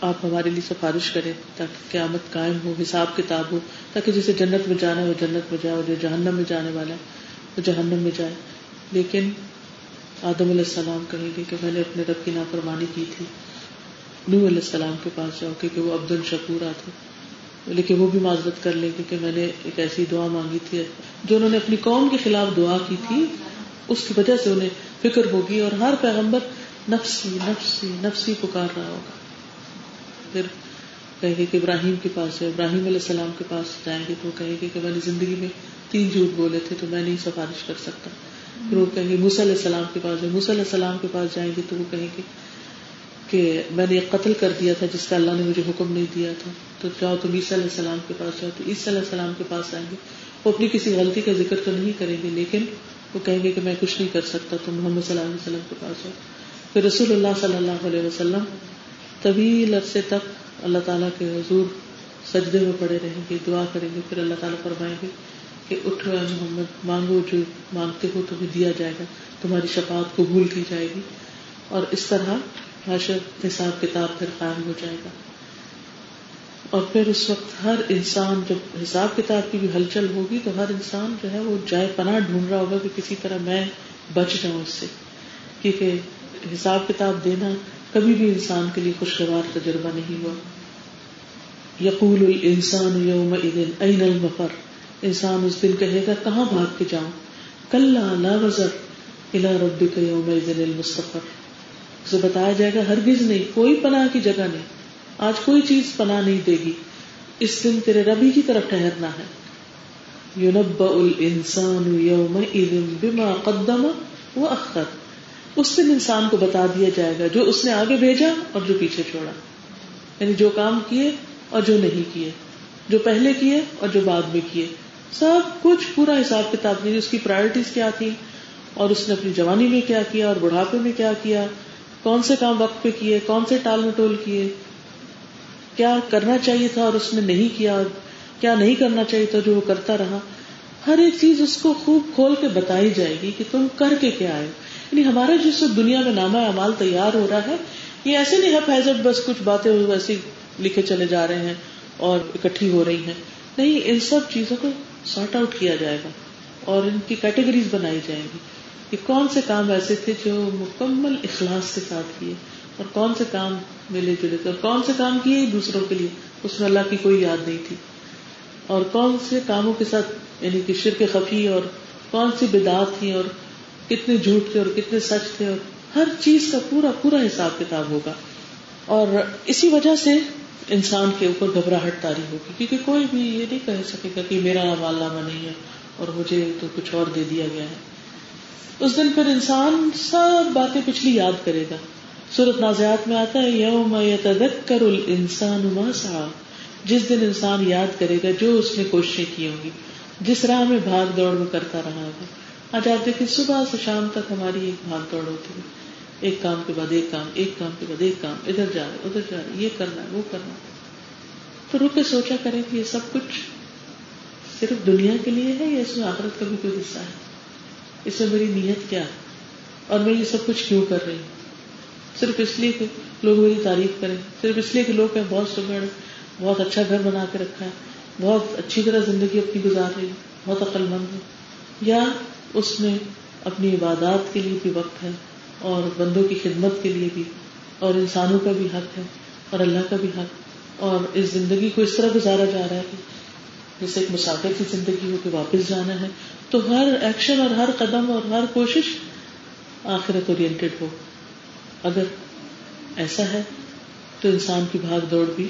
آپ ہمارے لیے سفارش کریں تاکہ قیامت قائم ہو، حساب کتاب ہو، تاکہ جسے جنت میں جانا ہے وہ جنت میں جائے اور جو جہنم میں جانے والا ہے وہ جہنم میں جائے۔ لیکن آدم علیہ السلام کہیں گے کہ میں نے اپنے رب کی نافرمانی کی تھی۔ نو علیہ السلام کے پاس جاؤ کیونکہ وہ عبد الشکور تھے لیکن وہ بھی معذرت کر لیں گے کہ میں نے ایک ایسی دعا مانگی تھی جو انہوں نے اپنی قوم کے خلاف دعا کی تھی۔ اس کی وجہ سے انہیں فکر ہوگی اور ہر پیغمبر نفسی نفسی نفسی پکار رہا ہوگا۔ پھر کہیں گے کہ ابراہیم کے پاس ہے، ابراہیم علیہ السلام کے پاس جائیں گے۔ تو وہ کہیں گے کہ میں نے زندگی میں تین جھوٹ بولے تھے تو میں نہیں سفارش کر سکتا۔ پھر وہ کہیں گے موسی علیہ السلام کے پاس ہے موسی علیہ السلام کے پاس جائیں گے تو وہ کہیں گے کہ میں نے ایک قتل کر دیا تھا جس کا اللہ نے مجھے حکم نہیں دیا تھا۔ تو جاؤ تم عیسیٰ علیہ السلام کے پاس جاؤ تو عیسیٰ علیہ السلام کے پاس آئیں گے۔ وہ اپنی کسی غلطی کا ذکر تو نہیں کریں گے، لیکن وہ کہیں گے کہ میں کچھ نہیں کر سکتا، تم محمد صلی اللہ علیہ وسلم کے پاس جاؤ پھر رسول اللہ صلی اللہ علیہ وسلم طویل عرصے تک اللہ تعالیٰ کے حضور سجدے میں پڑے رہیں گے، دعا کریں گے۔ پھر اللہ تعالیٰ فرمائیں گے کہ اٹھو اے محمد، مانگو جو مانگتے ہو تمہیں دیا جائے گا، تمہاری شفاعت قبول کی جائے گی۔ اور اس طرح حشر حساب کتاب پھر قائم ہو جائے گا۔ اور پھر اس وقت ہر انسان جب حساب کتاب کی بھی ہلچل ہوگی تو ہر انسان جو ہے وہ جائے پناہ ڈھونڈ رہا ہوگا کہ کسی طرح میں بچ جاؤں اس سے۔ کیونکہ حساب کتاب دینا کبھی بھی انسان کے لیے خوشگوار تجربہ نہیں ہوا۔ یقول الانسان یوم این المفر۔ انسان اس دن کہے گا، کہاں بھاگ کے جاؤں؟ کل لا وزر الا رب یوم المستفر اسے بتایا جائے گا، ہرگز نہیں، کوئی پناہ کی جگہ نہیں۔ آج کوئی چیز پناہ نہیں دے گی۔ اس دن تیرے ربی کی طرف ٹہرنا ہے۔ یونب الانسان یوم بما قدم و اخر اس دن انسان کو بتا دیا جائے گا جو اس نے آگے بھیجا اور جو پیچھے چھوڑا۔ یعنی جو کام کیے اور جو نہیں کیے۔ جو پہلے کیے اور جو بعد میں کیے۔ سب کچھ پورا حساب کتاب نہیں اس کی پرائرٹیز کیا تھی اور اس نے اپنی جوانی میں کیا کیا اور بڑھاپے میں کیا کیا؟ کون سے کام وقت پہ کیے؟ کون سے ٹال مٹول کیے؟ کیا کرنا چاہیے تھا اور اس نے نہیں کیا کیا نہیں کرنا چاہیے تھا جو وہ کرتا رہا؟ ہر ایک چیز اس کو خوب کھول کے بتائی جائے گی کہ تم کر کے کیا آئے یعنی ہمارا جس دنیا میں نامہ امال تیار ہو رہا ہے، یہ ایسے نہیں ہے فیض بس کچھ باتیں ویسے لکھے چلے جا رہے ہیں اور اکٹھی ہو رہی ہیں۔ نہیں، ان سب چیزوں کو سارٹ آؤٹ کیا جائے گا اور ان کی کیٹیگریز بنائی جائیں گی۔ کہ کون سے کام ایسے تھے جو مکمل اخلاص کے ساتھ کیے اور کون سے کام ملے جلے تھے اور کون سے کام کیے دوسروں کے لیے؟ اس میں اللہ کی کوئی یاد نہیں تھی۔ اور کون سے کاموں کے ساتھ یعنی کہ شرک خفی اور کون سی بدعت تھی اور کتنے جھوٹ تھے اور کتنے سچ تھے اور ہر چیز کا پورا پورا حساب کتاب ہوگا۔ اور اسی وجہ سے انسان کے اوپر گھبراہٹ تاری ہوگی، کیونکہ کوئی بھی یہ نہیں کہہ سکے گا کہ میرا نام علامہ نہیں ہے اور مجھے تو کچھ اور دے دیا گیا ہے۔ اس دن پھر انسان سب باتیں پچھلی یاد کرے گا۔ سورت نازیات میں آتا ہے، یوم یتذکر الانسان ما سعى جس دن انسان یاد کرے گا جو اس نے کوششیں کی ہوں گی، جس راہ میں بھاگ دوڑ میں کرتا رہا ہوگا۔ آج آپ دیکھیں، صبح سے شام تک ہماری ایک بھاگ دوڑ ہوتی ہے۔ ایک کام کے بعد ایک کام ایک کام کے بعد ایک کام، ادھر جا رہے ادھر جا رہے یہ کرنا ہے، وہ کرنا تو رک کے سوچا کریں کہ یہ سب کچھ صرف دنیا کے لیے ہے یا اس میں آخرت کا بھی کوئی حصہ ہے؟ اس میں میری نیت کیا ہے؟ اور میں یہ سب کچھ کیوں کر رہی ہوں؟ صرف اس لیے کہ لوگ میری تعریف کریں، صرف اس لیے کہ لوگ بہت سگڑ بہت اچھا گھر بنا کے رکھا ہے، بہت اچھی طرح زندگی اپنی گزار رہی ہے بہت عقل مند ہے یا اس میں اپنی عبادات کے لیے بھی وقت ہے اور بندوں کی خدمت کے لیے بھی، اور انسانوں کا بھی حق ہے، اور اللہ کا بھی حق۔ اور اس زندگی کو اس طرح گزارا جا رہا ہے جیسے ایک مسافر کی زندگی ہو کے واپس جانا ہے، تو ہر ایکشن اور ہر قدم اور ہر کوشش آخرت اورینٹیڈ ہو۔ اگر ایسا ہے تو انسان کی بھاگ دوڑ بھی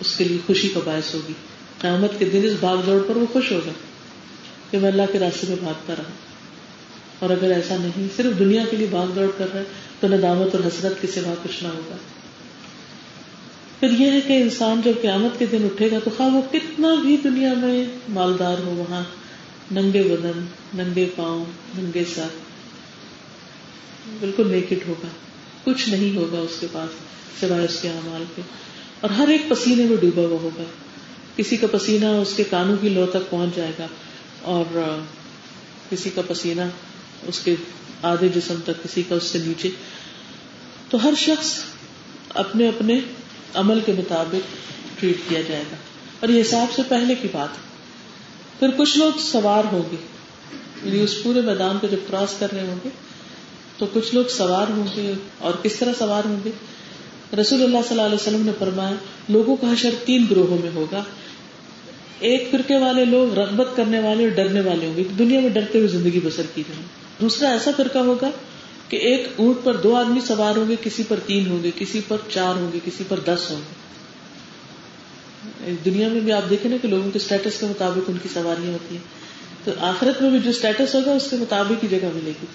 اس کے لیے خوشی کا باعث ہوگی۔ قیامت کے دن اس بھاگ دوڑ پر وہ خوش ہوگا کہ میں اللہ کے راستے میں بھاگتا رہا۔ اور اگر ایسا نہیں، صرف دنیا کے لیے بھاگ دوڑ کر رہا ہے تو ندامت اور حسرت کے سوا کچھ نہ ہوگا۔ پھر یہ ہے کہ انسان جب قیامت کے دن اٹھے گا تو خواہ وہ کتنا بھی دنیا میں مالدار ہو، وہاں ننگے بدن، ننگے پاؤں، ننگے سر، بالکل نیکٹ ہوگا۔ کچھ نہیں ہوگا اس کے پاس سوائے اس کے امال کے۔ اور ہر ایک پسینے میں ڈوبا ہوا ہوگا۔ کسی کا پسینہ اس کے کانوں کی لو تک پہنچ جائے گا اور کسی کا پسینہ اس کے آدھے جسم تک، کسی کا اس سے نیچے۔ تو ہر شخص اپنے اپنے عمل کے مطابق ٹریٹ کیا جائے گا۔ اور یہ حساب سے پہلے کی بات پھر کچھ لوگ سوار ہوں گے یعنی اس پورے میدان کو جب کراس کر رہے ہوں گے تو کچھ لوگ سوار ہوں گے اور کس طرح سوار ہوں گے؟ رسول اللہ صلی اللہ علیہ وسلم نے فرمایا، لوگوں کا حشر تین گروہوں میں ہوگا۔ ایک فرقے والے لوگ، رغبت کرنے والے اور ڈرنے والے ہوں گے۔ دنیا میں ڈرتے ہوئے زندگی بسر کی جائے۔ دوسرا ایسا فرقہ ہوگا کہ ایک اونٹ پر دو آدمی سوار ہوں گے، کسی پر تین ہوں گے، کسی پر چار ہوں گے، کسی پر دس ہوں گے۔ دنیا میں بھی آپ دیکھیں نا کہ لوگوں کے اسٹیٹس کے مطابق ان کی سواریاں ہوتی ہیں۔ تو آخرت میں بھی جو اسٹیٹس ہوگا، اس کے مطابق ہی جگہ ملے گی۔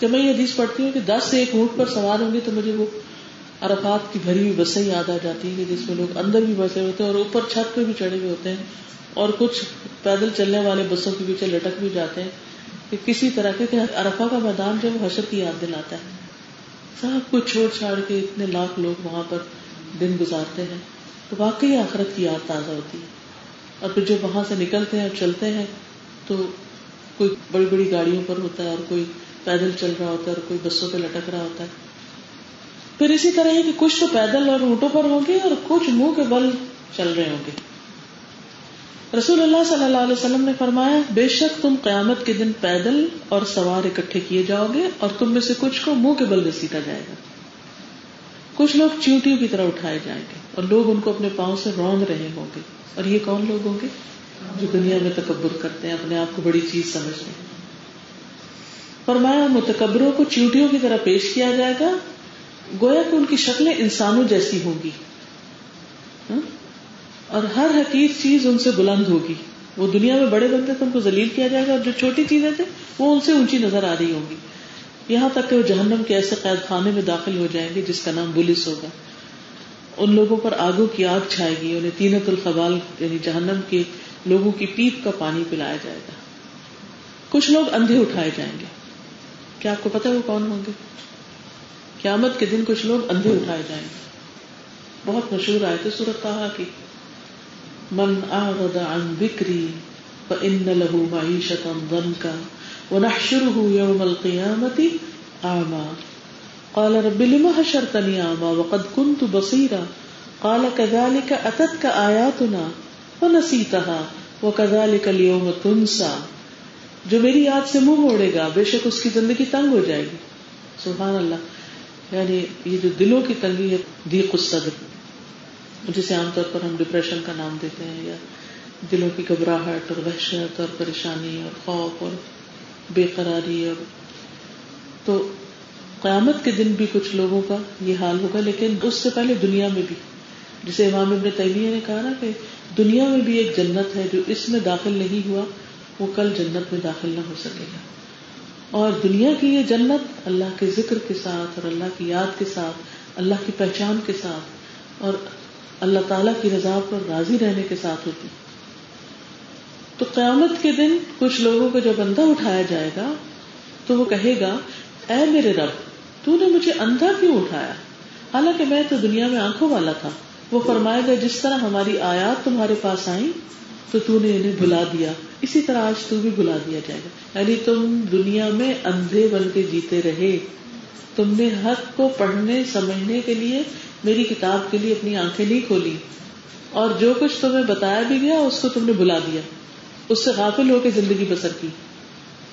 جب میں یہ حدیث پڑھتی ہوں کہ دس سے ایک اونٹ پر سوار ہوں گے تو مجھے وہ عرفات کی بھری ہوئی بسیں یاد آ جاتی ہیں جس میں لوگ اندر بھی بسے ہوتے ہیں اور اوپر چھت پہ بھی چڑھے ہوئے ہوتے ہیں اور کچھ پیدل چلنے والے بسوں کے پیچھے لٹک بھی جاتے ہیں کہ کسی طرح کے ارفا کا میدان جو حشر کی یاد دلاتا ہے۔ سب کچھ چھوڑ چھاڑ کے اتنے لاکھ لوگ وہاں پر دن گزارتے ہیں۔ تو واقعی آخرت کی یاد تازہ ہوتی ہے۔ اور پھر جب وہاں سے نکلتے ہیں اور چلتے ہیں تو کوئی بڑی بڑی گاڑیوں پر ہوتا ہے اور کوئی پیدل چل رہا ہوتا ہے اور کوئی بسوں پہ لٹک رہا ہوتا ہے۔ پھر اسی طرح ہے کہ کچھ تو پیدل اور اونٹوں پر ہوں گے اور کچھ منہ کے بل چل رہے ہوں گے۔ رسول اللہ صلی اللہ علیہ وسلم نے فرمایا، بے شک تم قیامت کے دن پیدل اور سوار اکٹھے کیے جاؤ گے اور تم میں سے کچھ کو منہ کے بل گھسیٹا جائے گا۔ کچھ لوگ چیونٹیوں کی طرح اٹھائے جائیں گے اور لوگ ان کو اپنے پاؤں سے روند رہے ہوں گے۔ اور یہ کون لوگ ہوں گے؟ جو دنیا میں تکبر کرتے ہیں، اپنے آپ کو بڑی چیز سمجھتے ہیں۔ فرمایا متکبروں کو چیوٹیوں کی طرح پیش کیا جائے گا، گویا کہ ان کی شکلیں انسانوں جیسی ہوگی ہاں؟ اور ہر حقیق چیز ان سے بلند ہوگی۔ وہ دنیا میں بڑے بنتے تو ان کو ذلیل کیا جائے گا، اور جو چھوٹی چیزیں تھے وہ ان سے اونچی نظر آ رہی ہوں گی۔ یہاں تک کہ وہ جہنم کے ایسے قید خانے میں داخل ہو جائیں گے، جس کا نام بلس ہوگا۔ ان لوگوں پر آگوں کی آگ چھائے گی، انہیں تینت الخبال یعنی جہنم کے لوگوں کی پیپ کا پانی پلایا جائے گا۔ کچھ لوگ اندھے اٹھائے جائیں گے۔ کیا آپ کو پتا وہ کون ہوں گے؟ قیامت کے دن کچھ لوگ اندھے اٹھائے جائیں گے۔ بہت مشہور آئے تھے سورت کہا کہ من اعرض عن بکری فان له معیشتا ضنکا ونحشره يوم القیامة اعما۔ قال رب لما حشرتني اعما وقد كنت بصيرا قال كذلك اتتك آياتنا ونسيتها وكذلك اليوم تنسى جو میری یاد سے منہ موڑے گا، بے شک اس کی زندگی تنگ ہو جائے گی۔ سبحان اللہ۔ یعنی یہ جو دلوں کی تنگی ہے دیق الصدر۔ جسے عام طور پر ہم ڈپریشن کا نام دیتے ہیں، یا دلوں کی گھبراہٹ اور وحشت اور پریشانی اور خوف اور بے قراری اور تو قیامت کے دن بھی کچھ لوگوں کا یہ حال ہوگا، لیکن اس سے پہلے دنیا میں بھی۔ جسے امام ابن تیمیہ نے کہا نا کہ دنیا میں بھی ایک جنت ہے جو اس میں داخل نہیں ہوا وہ کل جنت میں داخل نہ ہو سکے گا۔ اور دنیا کی یہ جنت اللہ کے ذکر کے ساتھ اور اللہ کی یاد کے ساتھ، اللہ کی پہچان کے ساتھ اور اللہ تعالی کی رضا پر راضی رہنے کے ساتھ ہوتی۔ تو قیامت کے دن کچھ لوگوں کو جب اندھا اٹھایا جائے گا، تو وہ کہے گا، اے میرے رب، تو نے مجھے اندھا کیوں اٹھایا؟ حالانکہ میں تو دنیا میں آنکھوں والا تھا۔ وہ فرمائے گا، جس طرح ہماری آیات تمہارے پاس آئی تو تو نے انہیں بلا دیا۔ اسی طرح آج تو بھی بلا دیا جائے گا۔ یعنی تم دنیا میں اندھے بن کے جیتے رہے۔ تم نے حق کو پڑھنے، سمجھنے کے لیے میری کتاب کے لیے اپنی آنکھیں نہیں کھولی۔ اور جو کچھ تمہیں بتایا بھی گیا، اس کو تم نے بلا دیا۔ اس سے غافل ہو کے زندگی بسر کی۔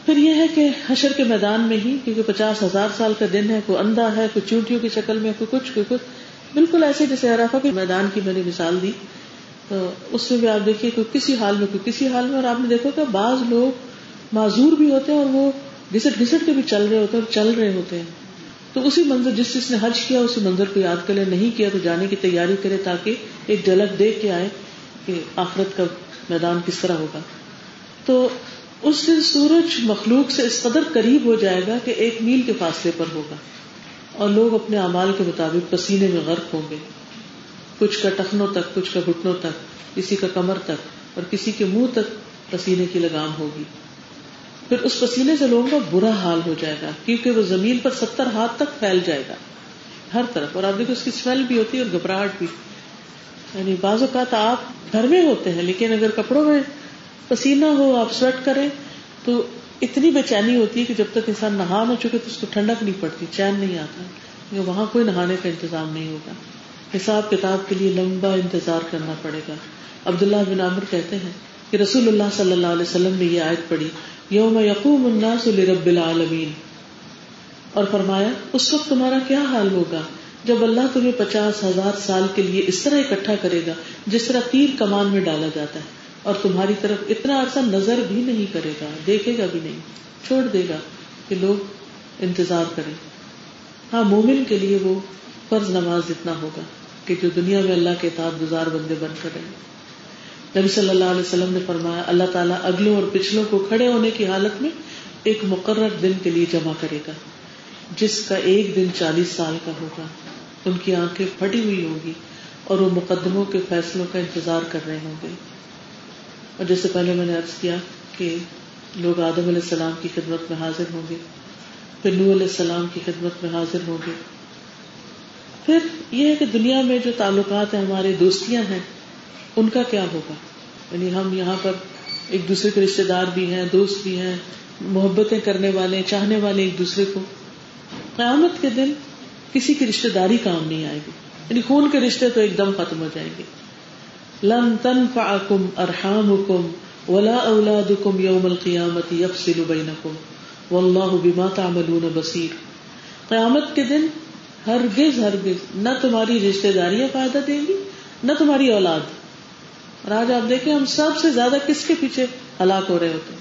پھر یہ ہے کہ حشر کے میدان میں ہی، کیونکہ پچاس ہزار سال کا دن ہے، کوئی اندھا ہے، کوئی چونٹیوں کی شکل میں، کوئی کچھ کوئی کچھ۔ بالکل ایسے جیسے ارافا کے میدان کی میں نے مثال دی۔ تو اس میں بھی آپ دیکھیے کوئی کسی حال میں، کوئی کسی حال میں، اور آپ نے دیکھو کہ بعض لوگ معذور بھی ہوتے ہیں اور وہ گھسٹ گھسٹ کے بھی چل رہے ہوتے ہیں اور چل رہے ہوتے ہیں۔ تو اسی منظر، جس جس نے حج کیا، اسی منظر کو یاد کرے نہیں کیا تو جانے کی تیاری کرے تاکہ ایک جھلک دیکھ کے آئے کہ آخرت کا میدان کس طرح ہوگا۔ تو اس دن سورج مخلوق سے اس قدر قریب ہو جائے گا کہ ایک میل کے فاصلے پر ہوگا اور لوگ اپنے اعمال کے مطابق پسینے میں غرق ہوں گے۔ کچھ کا ٹخنوں تک، کچھ کا گھٹنوں تک، کسی کا کمر تک، اور کسی کے منہ تک پسینے کی لگام ہوگی۔ پھر اس پسینے سے لوگوں کا برا حال ہو جائے گا، کیونکہ وہ زمین پر ستر ہاتھ تک پھیل جائے گا، ہر طرف۔ اور آپ دیکھو، اس کی اسمیل بھی ہوتی ہے اور گھبراہٹ بھی۔ یعنی بعض اوقات آپ گھر میں ہوتے ہیں، لیکن اگر کپڑوں میں پسینہ ہو، آپ سویٹ کریں، تو اتنی بے چینی ہوتی ہے کہ جب تک انسان نہا نہ چکے تو اس کو ٹھنڈک نہیں پڑتی، چین نہیں آتا وہاں کوئی نہانے کا انتظام نہیں ہوگا۔ حساب کتاب کے لیے لمبا انتظار کرنا پڑے گا۔ عبداللہ بن عامر کہتے ہیں کہ رسول اللہ صلی اللہ علیہ وسلم نے یہ آیت پڑھی، یوم یقوم الناس لرب العالمین۔ اور فرمایا، اس وقت تمہارا کیا حال ہوگا؟ جب اللہ تمہیں پچاس ہزار سال کے لیے اس طرح اکٹھا کرے گا، جس طرح تیر کمان میں ڈالا جاتا ہے۔ اور تمہاری طرف اتنا عرصہ نظر بھی نہیں کرے گا، دیکھے گا بھی نہیں، چھوڑ دے گا کہ لوگ انتظار کریں۔ ہاں مومن کے لیے وہ فرض نماز اتنا ہوگا کہ جو دنیا میں اللہ کے اطاعت گزار بندے بن کر رہے نبی صلی اللہ علیہ وسلم نے فرمایا، اللہ تعالیٰ اگلوں اور پچھلوں کو کھڑے ہونے کی حالت میں ایک مقرر دن کے لیے جمع کرے گا، جس کا ایک دن چالیس سال کا ہوگا۔ ان کی آنکھیں پھٹی ہوئی ہوگی اور وہ مقدموں کے فیصلوں کا انتظار کر رہے ہوں گے۔ اور جیسے پہلے میں نے عرض کیا کہ لوگ آدم علیہ السلام کی خدمت میں حاضر ہوں گے، پھر نو علیہ السلام کی خدمت میں حاضر ہوں گے۔ پھر یہ ہے کہ دنیا میں جو تعلقات ہیں، ہمارے دوستیاں ہیں، ان کا کیا ہوگا؟ یعنی ہم یہاں پر ایک دوسرے کے رشتے دار بھی ہیں، دوست بھی ہیں، محبتیں کرنے والے، چاہنے والے ایک دوسرے کو۔ قیامت کے دن کسی کی رشتے داری کام نہیں آئے گی۔ یعنی خون کے رشتے تو ایک دم ختم ہو جائیں گے۔ لن تنفعکم ارحامکم ولا اولادکم یوم القیامت یفصل بینکم واللہ بما تعملون بصیر۔ قیامت کے دن ہرگز ہرگز، نہ تمہاری رشتے داریاں فائدہ دیں گی، نہ تمہاری اولاد۔ اور آج آپ دیکھیں، ہم سب سے زیادہ کس کے پیچھے ہلاک ہو رہے ہوتے ہیں؟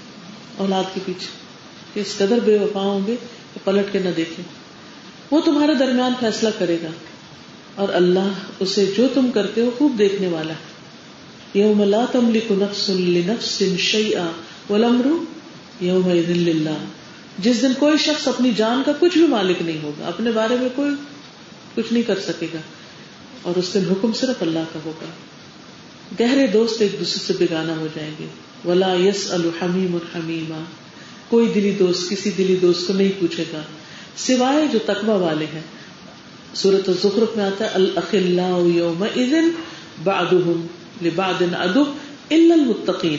اولاد کے پیچھے۔ کس قدر بے وفا ہوں گے کہ پلٹ کے نہ دیکھیں۔ وہ تمہارے درمیان فیصلہ کرے گا۔ اور اللہ اسے جو تم کرتے ہو خوب دیکھنے والا ہے۔ یوم لا تملک نفس لنفس شیئا والامر یوم للہ۔ جس دن کوئی شخص اپنی جان کا کچھ بھی مالک نہیں ہوگا، اپنے بارے میں کوئی کچھ نہیں کر سکے گا اور اس دن حکم صرف اللہ کا ہوگا۔ گہرے دوست ایک دوسرے سے بگانا ہو جائیں گے۔ ولا یس الحمیم الحمیما کوئی دلی دوست کسی دلی دوست کو نہیں پوچھے گا۔ سوائے جو تقوی والے ہیں۔ سورت الزخرف میں آتا ہے الخلا یوم اذن بعدهم لبعد ادب الا المتقین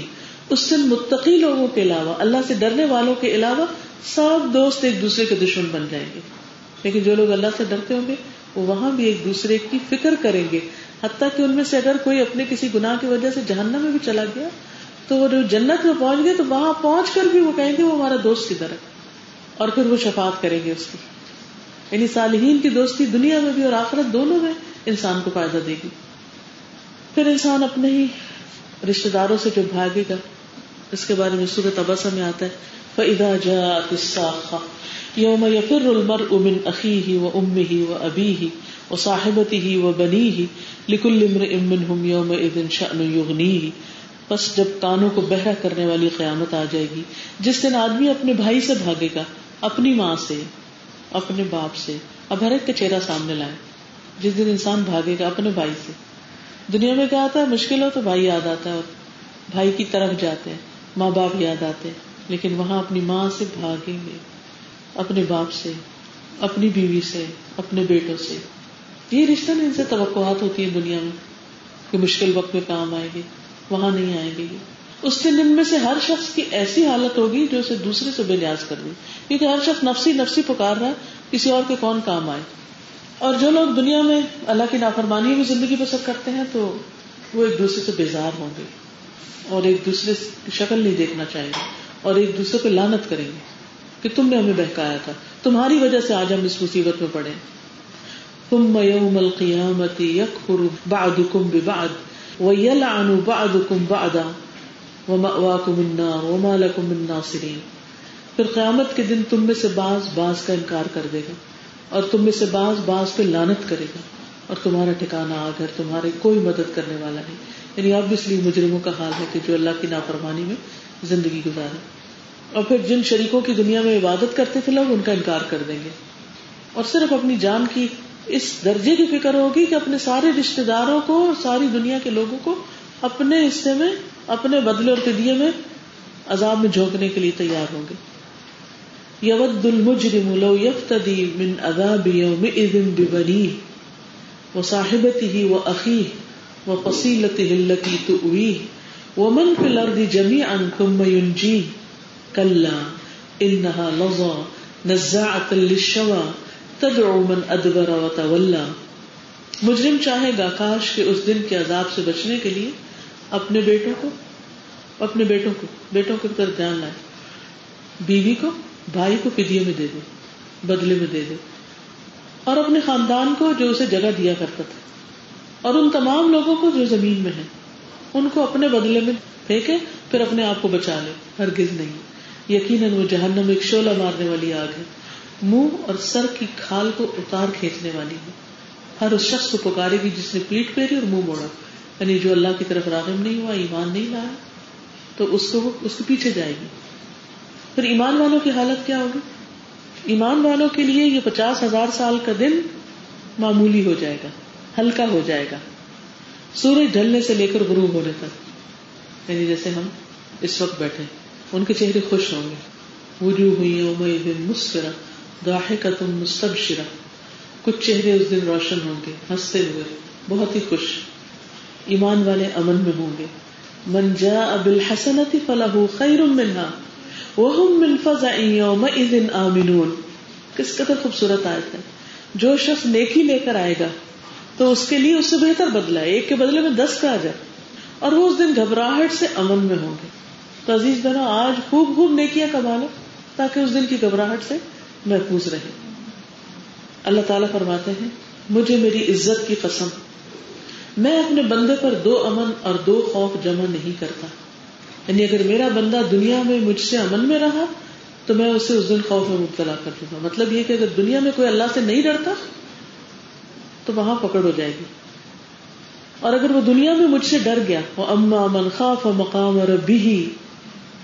اس دن متقی لوگوں کے علاوہ، اللہ سے ڈرنے والوں کے علاوہ سب دوست ایک دوسرے کے دشمن بن جائیں گے۔ لیکن جو لوگ اللہ سے ڈرتے ہوں گے وہاں بھی ایک دوسرے کی فکر کریں گے۔ حتیٰ کہ ان میں سے اگر کوئی اپنے کسی گناہ کی وجہ سے جہنم میں بھی چلا گیا تو وہ جو جنت میں پہنچ گئے تو وہاں پہنچ کر بھی وہ کہیں گے وہ ہمارا دوست کی طرح اور پھر وہ شفاعت کریں گے اس کی۔ یعنی صالحین کی دوستی دنیا میں بھی اور آخرت دونوں میں انسان کو فائدہ دے گی۔ پھر انسان اپنے ہی رشتے داروں سے جو بھاگے گا، اس کے بارے میں سورت ابسا میں آتا ہے۔ فَإِذَا جَاءَتِ السَّاخَةُ يَوْمَ يَفِرُّ الْمَرْءُ مِنْ أَخِيهِ وَأُمِّهِ وَأَبِيهِ وَصَاحِبَتِهِ وَبَنِيهِ لِكُلِّ امْرِئٍ مِّنْهُمْ يَوْمَئِذٍ شَأْنٌ يُغْنِيهِ. پس جب کانوں کو بہرا کرنے والی قیامت آ جائے گی، جس دن آدمی اپنے بھائی سے بھاگے گا، اپنی ماں سے، اپنے باپ سے، اب ہر ایک کا چہرہ سامنے لائے جس دن انسان بھاگے گا اپنے بھائی سے۔ دنیا میں کیا آتا ہے؟ مشکل ہو تو بھائی یاد آتا ہے اور بھائی کی طرف جاتے ہیں، ماں باپ یاد آتے لیکن وہاں اپنی ماں سے بھاگیں گے۔ اپنے باپ سے، اپنی بیوی سے، اپنے بیٹوں سے۔ یہ رشتہ ان سے توقعات ہوتی ہیں دنیا میں کہ مشکل وقت میں کام آئے گی وہاں نہیں آئیں گے۔ اس دن ان میں سے ہر شخص کی ایسی حالت ہوگی جو اسے دوسرے سے بے نیاز کر دے۔ کیونکہ ہر شخص نفسی نفسی پکار رہا ہے، کسی اور کے کون کام آئے۔ اور جو لوگ دنیا میں اللہ کی نافرمانی میں زندگی بسر کرتے ہیں، تو وہ ایک دوسرے سے بیزار ہوں گے۔ اور ایک دوسرے کی شکل نہیں دیکھنا چاہیں گے۔ اور ایک دوسرے پہ لانت کریں گے۔ کہ تم نے ہمیں بہکایا تھا۔ تمہاری وجہ سے آج ہم اس مصیبت میں پڑے۔ تم یوم القیامت یکفر بعضکم ببعض ویلعن بعضکم بعضا ومأواکم النار وما لکم من ناصرین۔ پھر قیامت کے دن تم میں سے بعض بعض کا انکار کر دے گا اور تم میں سے بعض بعض پہ لانت کرے گا اور تمہارا ٹھکانا آ گھر تمہارے کوئی مدد کرنے والا نہیں۔ یعنی اب مجرموں کا حال ہے کہ جو اللہ کی نافرمانی میں زندگی گزارے۔ اور پھر جن شریکوں کی دنیا میں عبادت کرتے تھے، لوگ ان کا انکار کر دیں گے۔ اور صرف اپنی جان کی اس درجے کی فکر ہوگی کہ اپنے سارے رشتے داروں کو، ساری دنیا کے لوگوں کو اپنے حصے میں، اپنے بدلے اور فدیے میں عذاب میں جھونکنے کے لیے تیار ہوں گے۔ یود المجرم لو یفتدی من عذاب یوم اذن ببنی یومئذ ببنیہ وصاحبته وأخيه وفصيلته التي تؤويه ومن في الأرض جميعا ثم ينجيه کلا انہا لظا نزاعتا للشوا تدعو من ادبر و تولا مجرم چاہے گا کاش کہ اس دن کے عذاب سے بچنے کے لیے اپنے بیٹوں کو، اپنے بیٹوں کو، بیٹوں کی طرف دھیان لائے۔ بیوی کو، بھائی کو فدیے میں دے دے، بدلے میں دے دے۔ اور اپنے خاندان کو جو اسے جگہ دیا کرتا تھا۔ اور ان تمام لوگوں کو جو زمین میں ہے ان کو اپنے بدلے میں پھینکے، پھر اپنے آپ کو بچا لے۔ ہرگز نہیں۔ یقیناً وہ جہنم ایک شولہ مارنے والی آگ ہے۔ منہ اور سر کی کھال کو اتار کھینچنے والی ہے۔ ہر اس شخص کو پکارے گی جس نے پیٹ پھیری اور منہ موڑا۔ یعنی جو اللہ کی طرف راغب نہیں ہوا، ایمان نہیں لایا، تو اس کو اس کے پیچھے جائے گی۔ پھر ایمان والوں کی حالت کیا ہوگی؟ ایمان والوں کے لیے یہ پچاس ہزار سال کا دن معمولی ہو جائے گا، ہلکا ہو جائے گا۔ سورج ڈھلنے سے لے کر غروب ہونے تک۔ یعنی جیسے ہم اس وقت بیٹھے۔ ان کے چہرے خوش ہوں گے۔ وجوہ ہوئی مسکرا گاہے کا تم مستبشرا کچھ چہرے اس دن روشن ہوں گے، ہنستے ہوئے، بہت ہی خوش۔ ایمان والے امن میں ہوں گے۔ من جا ابل حسنتی فلاح خیر منہا وہ من فضا یومئذ آمنون۔ کس قدر خوبصورت آیت ہے۔ جو شخص نیکی لے کر آئے گا، تو اس کے لیے اس سے بہتر بدلا ہے۔ ایک کے بدلے میں دس کا آ جائے اور وہ اس دن گھبراہٹ سے امن میں ہوں گے۔ تو عزیز بہنوں، آج خوب خوب نیکیاں کما لو تاکہ اس دن کی گھبراہٹ سے محفوظ رہے۔ اللہ تعالیٰ فرماتے ہیں، مجھے میری عزت کی قسم، میں اپنے بندے پر دو امن اور دو خوف جمع نہیں کرتا۔ یعنی اگر میرا بندہ دنیا میں مجھ سے امن میں رہا، تو میں اسے اس دن خوف میں مبتلا کر دوں گا مطلب یہ کہ اگر دنیا میں کوئی اللہ سے نہیں ڈرتا، تو وہاں پکڑ ہو جائے گی۔ اور اگر وہ دنیا میں مجھ سے ڈر گیا، وہ اما من خوف مقام اور بھی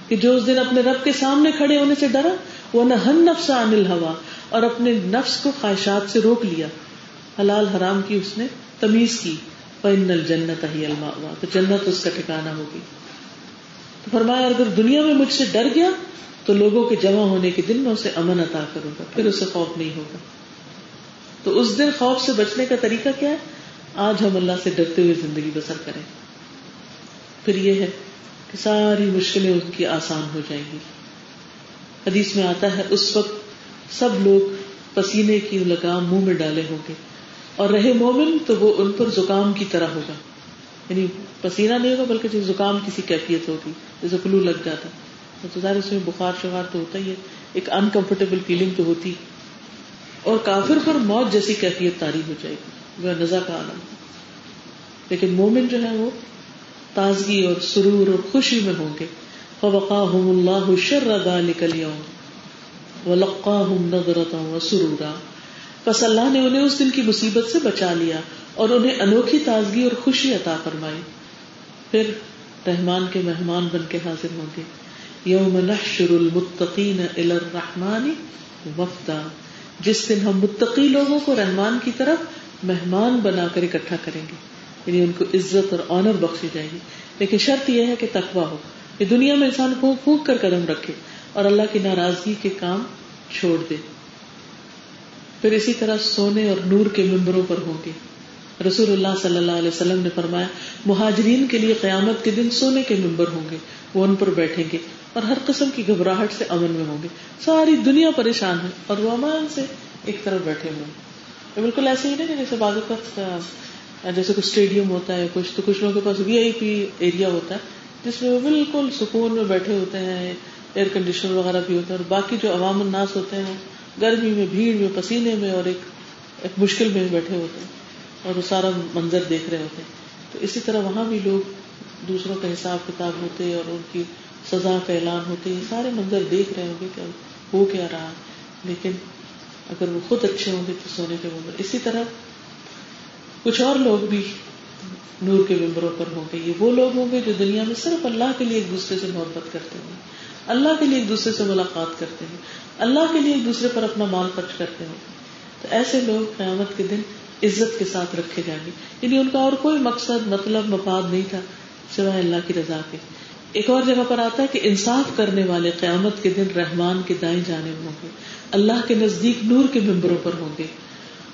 کہ جو اس دن اپنے رب کے سامنے کھڑے ہونے سے ڈرا وہ نہ ہن نفس انل ہوا اور اپنے نفس کو خواہشات سے روک لیا۔ حلال حرام کی اس نے تمیز کی۔ پن جنت ہی الما تو جنت اس کا ٹھکانا ہوگی۔ تو فرمایا، اگر دنیا میں مجھ سے ڈر گیا، تو لوگوں کے جمع ہونے کے دن میں اسے امن عطا کروں گا، پھر اسے خوف نہیں ہوگا۔ تو اس دن خوف سے بچنے کا طریقہ کیا ہے؟ آج ہم اللہ سے ڈرتے ہوئے زندگی بسر کریں۔ پھر یہ ہے ساری مشکلیں ان کی آسان ہو جائیں گی۔ حدیث میں آتا ہے، اس وقت سب لوگ پسینے کی لگام منہ میں ڈالے ہوں گے اور رہے مومن تو وہ ان پر زکام کی طرح ہوگا۔ یعنی پسینہ نہیں ہوگا بلکہ زکام کسی کیفیت ہوگی، جیسے فلو لگ جاتا۔ تو ظاہر اس میں بخار شخار تو ہوتا ہی ہے، ایک انکمفرٹیبل فیلنگ تو ہوتی۔ اور کافر پر موت جیسی کیفیت تاری ہو جائے گی۔ وہ نزا کا عالم۔ لیکن مومن جو ہے وہ تازگی اور سرور اور خوشی میں ہوں گے۔ فوقاہم اللہ شر ذلک اليوم ولقاہم نظرتا وسرورا۔ پس اللہ نے انہیں اس دن کی مصیبت سے بچا لیا اور انہیں انوکھی تازگی اور خوشی عطا فرمائی۔ پھر رحمان کے مہمان بن کے حاضر ہوں گے۔ یوم نحشر المتقین الى الرحمن وفدا۔ جس دن ہم متقی لوگوں کو رحمان کی طرف مہمان بنا کر اکٹھا کریں گے۔ یعنی ان کو عزت اور آنر بخشی جائے گی۔ لیکن شرط یہ ہے کہ تقوا ہو۔ یہ دنیا میں انسان پھونک پھونک کر قدم رکھے اور اللہ کی ناراضگی کے کام چھوڑ دے۔ پھر اسی طرح سونے اور نور کے ممبروں پر ہوں گے۔ رسول اللہ صلی اللہ علیہ وسلم نے فرمایا، مہاجرین کے لیے قیامت کے دن سونے کے ممبر ہوں گے۔ وہ ان پر بیٹھیں گے اور ہر قسم کی گھبراہٹ سے امن میں ہوں گے۔ ساری دنیا پریشان ہے اور وہ امان سے ایک طرف بیٹھے ہوئے بالکل ایسے ہی نہیں جیسے بعض اوقات جیسے کچھ اسٹیڈیم ہوتا ہے، کچھ تو کچھ لوگوں کے پاس وی آئی پی ایریا ہوتا ہے، جس میں وہ بالکل سکون میں بیٹھے ہوتے ہیں ایئر کنڈیشنر وغیرہ بھی ہوتا ہے، اور باقی جو عوام الناس ہوتے ہیں، گرمی میں، بھیڑ میں، پسینے میں، اور ایک ایک مشکل میں بیٹھے ہوتے ہیں، اور وہ سارا منظر دیکھ رہے ہوتے ہیں۔ تو اسی طرح وہاں بھی لوگ دوسروں کا حساب کتاب ہوتے، اور ان کی سزا کا اعلان ہوتے، یہ سارے منظر دیکھ رہے ہوں گے کہ ہو کیا رہا لیکن اگر وہ خود اچھے ہوں گے تو سونے کے منظر اسی طرح کچھ اور لوگ بھی نور کے ممبروں پر ہوں گے۔ یہ وہ لوگ ہوں گے جو دنیا میں صرف اللہ کے لیے ایک دوسرے سے محبت کرتے ہیں۔ اللہ کے لیے ایک دوسرے سے ملاقات کرتے ہیں۔ اللہ کے لیے ایک دوسرے پر اپنا مال خرچ کرتے ہیں۔ تو ایسے لوگ قیامت کے دن عزت کے ساتھ رکھے جائیں گے۔ یعنی ان کا اور کوئی مقصد مطلب مفاد نہیں تھا سوائے اللہ کی رضا کے۔ ایک اور جگہ پر آتا ہے کہ انصاف کرنے والے قیامت کے دن رحمان کے دائیں جانے ہوں گے۔ اللہ کے نزدیک نور کے ممبروں پر ہوں گے۔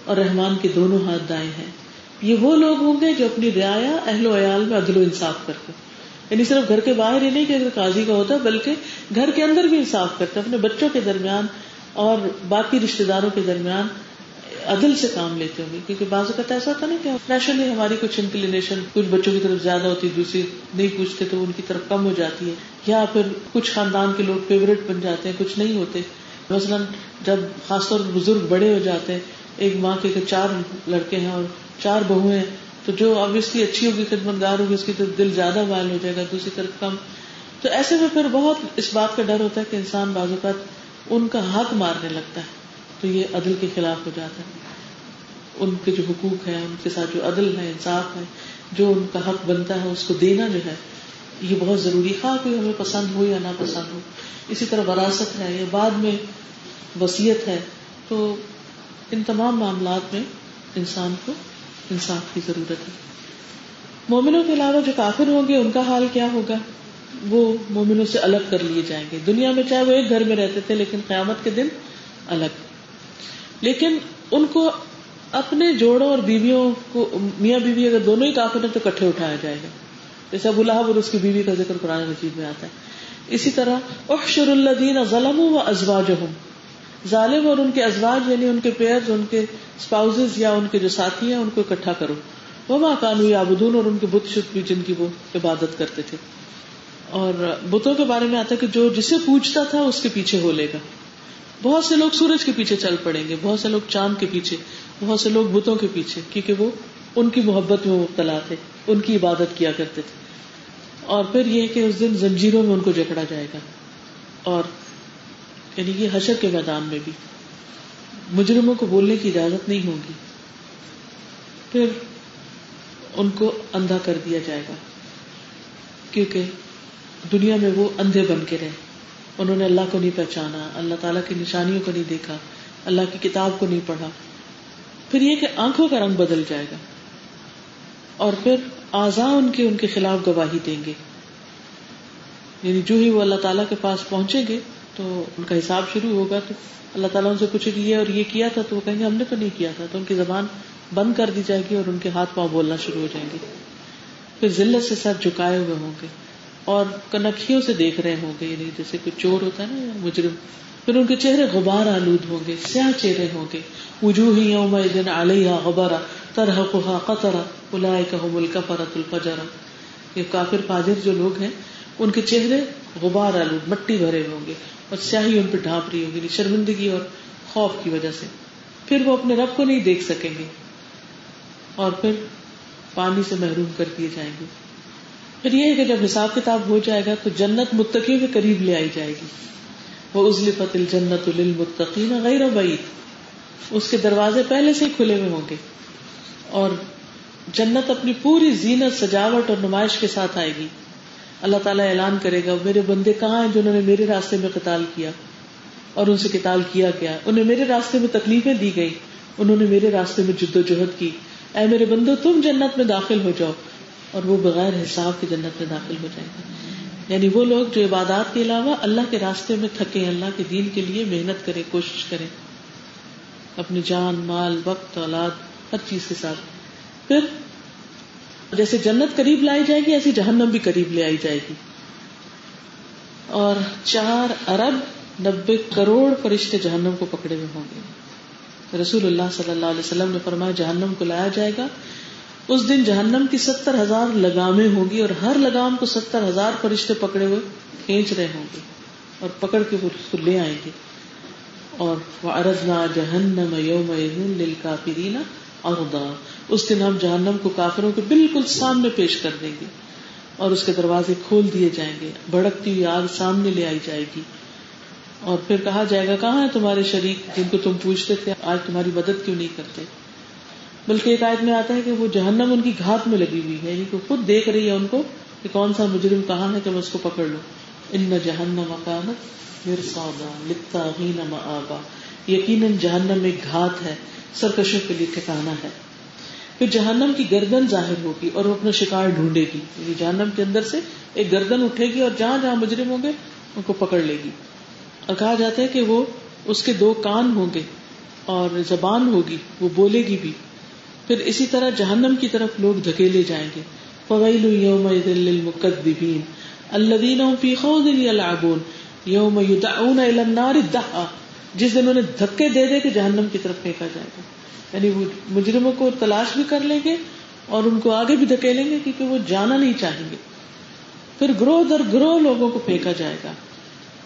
اور رحمان کے دونوں ہاتھ دائیں ہیں۔ یہ وہ لوگ ہوں گے جو اپنی رعایا اہل و عیال میں عدل و انصاف کرتے یعنی صرف گھر کے باہر ہی نہیں کہ قاضی کا ہوتا، بلکہ گھر کے اندر بھی انصاف کرتے اپنے بچوں کے درمیان اور باقی رشتے داروں کے درمیان عدل سے کام لیتے ہوں گے کیونکہ بعض اوقات ایسا ہوتا نا کہ نیچرلی ہماری کچھ انکلینیشن، کچھ بچوں کی طرف زیادہ ہوتی ہے دوسری نہیں پوچھتے تو ان کی طرف کم ہو جاتی ہے۔ یا پھر کچھ خاندان کے لوگ فیوریٹ بن جاتے ہیں، کچھ نہیں ہوتے۔ مثلاً جب خاص طور پر بزرگ بڑے ہو جاتے ہیں، ایک ماں کے چار لڑکے ہیں اور چار بہو ہیں، تو جو آبیسلی اچھی ہوگی خدمت گار ہوگی، اس کی طرف دل زیادہ وائل ہو جائے گا، دوسری طرف کم۔ تو ایسے میں پھر بہت اس بات کا ڈر ہوتا ہے کہ انسان بعض اوقات ان کا حق مارنے لگتا ہے، تو یہ عدل کے خلاف ہو جاتا ہے۔ ان کے جو حقوق ہیں، ان کے ساتھ جو عدل ہے، انصاف ہے، جو ان کا حق بنتا ہے، اس کو دینا جو ہے، یہ بہت ضروری۔ خواہ کوئی ہمیں پسند ہو یا نہ پسند ہو، اسی طرح وراثت ہے، یا بعد میں وسیعت ہے، تو ان تمام معاملات میں انسان کو انصاف کی ضرورت ہے۔ مومنوں کے علاوہ جو کافر ہوں گے، ان کا حال کیا ہوگا؟ وہ مومنوں سے الگ کر لیے جائیں گے۔ دنیا میں چاہے وہ ایک گھر میں رہتے تھے، لیکن قیامت کے دن الگ۔ لیکن ان کو اپنے جوڑوں اور بیویوں کو، میاں بیوی اگر دونوں ہی کافر ہیں تو کٹھے اٹھایا جائے گا۔ جیسے ابو لہب اور اس کی بیوی کا ذکر قرآن مجید میں آتا ہے۔ اسی طرح احشر الدین ظلم و ازواج ظالم اور ان کے ازواج یعنی ان کے پیئر ان کے اسپاؤز یا ان کے جو ساتھی ہیں، ان کو اکٹھا کرو۔ وہ ماں کانو آبدون اور ان کے بت شت بھی جن کی وہ عبادت کرتے تھے۔ اور بتوں کے بارے میں آتا کہ جو جسے پوچھتا تھا اس کے پیچھے ہو لے گا۔ بہت سے لوگ سورج کے پیچھے چل پڑیں گے، بہت سے لوگ چاند کے پیچھے، بہت سے لوگ بتوں کے پیچھے، کیونکہ وہ ان کی محبت میں مبتلا تھے، ان کی عبادت کیا کرتے تھے۔ اور پھر یہ کہ اس دن زنجیروں میں ان کو جکڑا جائے گا۔ اور یعنی یہ حشر کے میدان میں بھی مجرموں کو بولنے کی اجازت نہیں ہوگی پھر ان کو اندھا کر دیا جائے گا، کیونکہ دنیا میں وہ اندھے بن کے رہے۔ انہوں نے اللہ کو نہیں پہچانا، اللہ تعالیٰ کی نشانیوں کو نہیں دیکھا، اللہ کی کتاب کو نہیں پڑھا۔ پھر یہ کہ آنکھوں کا رنگ بدل جائے گا۔ اور پھر آزا ان کے ان کے خلاف گواہی دیں گے۔ یعنی جو ہی وہ اللہ تعالیٰ کے پاس پہنچیں گے تو ان کا حساب شروع ہوگا تو اللہ تعالیٰ ان سے پوچھے گی اور یہ کیا تھا تو وہ کہیں گے ہم نے تو نہیں کیا تھا تو ان کی زبان بند کر دی جائے گی اور ان کے ہاتھ پاؤں بولنا شروع ہو جائیں گے۔ پھر ذلت سے سر جھکائے ہوئے ہوں گے اور کنکھیوں سے دیکھ رہے ہوں گے یعنی جیسے کوئی چور ہوتا ہے نا، مجرم۔ پھر ان کے چہرے غبار آلود ہوں گے، سیاہ چہرے ہوں گے۔ وجوہ یوم علیہ غبارا طرح قطرا اولئک هم الکفرۃ الفجر یہ کافر فاجر جو لوگ ہیں، ان کے چہرے غبار آلود مٹی بھرے ہوں گے اور سیاہی ان پہ ڈھانپ رہی ہوگی یعنی شرمندگی اور خوف کی وجہ سے۔ پھر وہ اپنے رب کو نہیں دیکھ سکیں گے۔ اور پھر پانی سے محروم کر دیے جائیں گے۔ پھر یہ ہے کہ جب حساب کتاب ہو جائے گا تو جنت متقیوں کے قریب لے آئی جائے گی۔ وہ ازلی فتل جنت للمتقین غیر بعید۔ اس کے دروازے پہلے سے ہی کھلے ہوئے ہوں گے۔ اور جنت اپنی پوری زینت، سجاوٹ اور نمائش کے ساتھ آئے گی۔ اللہ تعالیٰ اعلان کرے گا، میرے بندے کہاں ہیں جنہوں نے میرے راستے میں قتال کیا اور ان سے قتال کیا گیا؟ انہیں میرے راستے میں تکلیفیں دی گئی انہوں نے میرے راستے میں جد و جہد کی۔ اے میرے بندو، تم جنت میں داخل ہو جاؤ اور وہ بغیر حساب کی جنت میں داخل ہو جائے گا۔ یعنی وہ لوگ جو عبادات کے علاوہ اللہ کے راستے میں تھکے اللہ کے دین کے لیے محنت کریں، کوشش کریں۔ اپنی جان، مال، وقت، اولاد، ہر چیز کے ساتھ۔ پھر جیسے جنت قریب لائی جائے گی، ایسی جہنم بھی قریب لے آئی جائے گی۔ اور چار ارب نبے کروڑ فرشتے جہنم کو پکڑے ہوئے ہوں گے۔ رسول اللہ صلی اللہ علیہ وسلم نے فرمایا، جہنم کو لایا جائے گا۔ اس دن جہنم کی ستر ہزار لگامیں ہوں گی اور ہر لگام کو ستر ہزار فرشتے پکڑے ہوئے کھینچ رہے ہوں گے اور پکڑ کے اس کو لے آئیں گے۔ اور ارزنا جہنم یوم کافرینا اور اس دن ہم جہنم کو کافروں کے بالکل سامنے پیش کر دیں گے اور اس کے دروازے کھول دیے جائیں گے، بھڑکتی ہوئی آگ سامنے لے آئی جائے گی۔ اور پھر کہا جائے گا، کہاں ہے تمہارے شریک جن کو تم پوچھتے تھے، آج تمہاری مدد کیوں نہیں کرتے؟ بلکہ ایک آیت میں آتا ہے کہ وہ جہنم ان کی گھات میں لگی ہوئی ہے یعنی کہ خود دیکھ رہی ہے ان کو کہ کون سا مجرم کہاں ہے کہ میں اس کو پکڑ لوں۔ ان جہنم مکانت میر لکھتا ہی آبا یقیناً جہنم ایک گھات ہے۔ سرکشوں کے لیے ٹھکانا ہے۔ پھر جہنم کی گردن ظاہر ہوگی اور وہ اپنا شکار ڈھونڈے گی۔ یعنی جہنم کے اندر سے ایک گردن اٹھے گی اور جہاں جہاں مجرم ہوں گے، ان کو پکڑ لے گی۔ اور کہا جاتا ہے کہ وہ اس کے دو کان ہوں گے اور زبان ہوگی، وہ بولے گی بھی۔ پھر اسی طرح جہنم کی طرف لوگ دھکیلے جائیں گے۔ فویل یوم المقدبین الذین فی خوض یلعبون، یوم یدعون الی النار دعا جس دن انہیں دھکے دے دے کے جہنم کی طرف پھینکا جائے گا۔ یعنی وہ مجرموں کو تلاش بھی کر لیں گے اور ان کو آگے بھی دھکیلیں گے کیونکہ وہ جانا نہیں چاہیں گے۔ پھر گروہ در گروہ لوگوں کو پھینکا جائے گا۔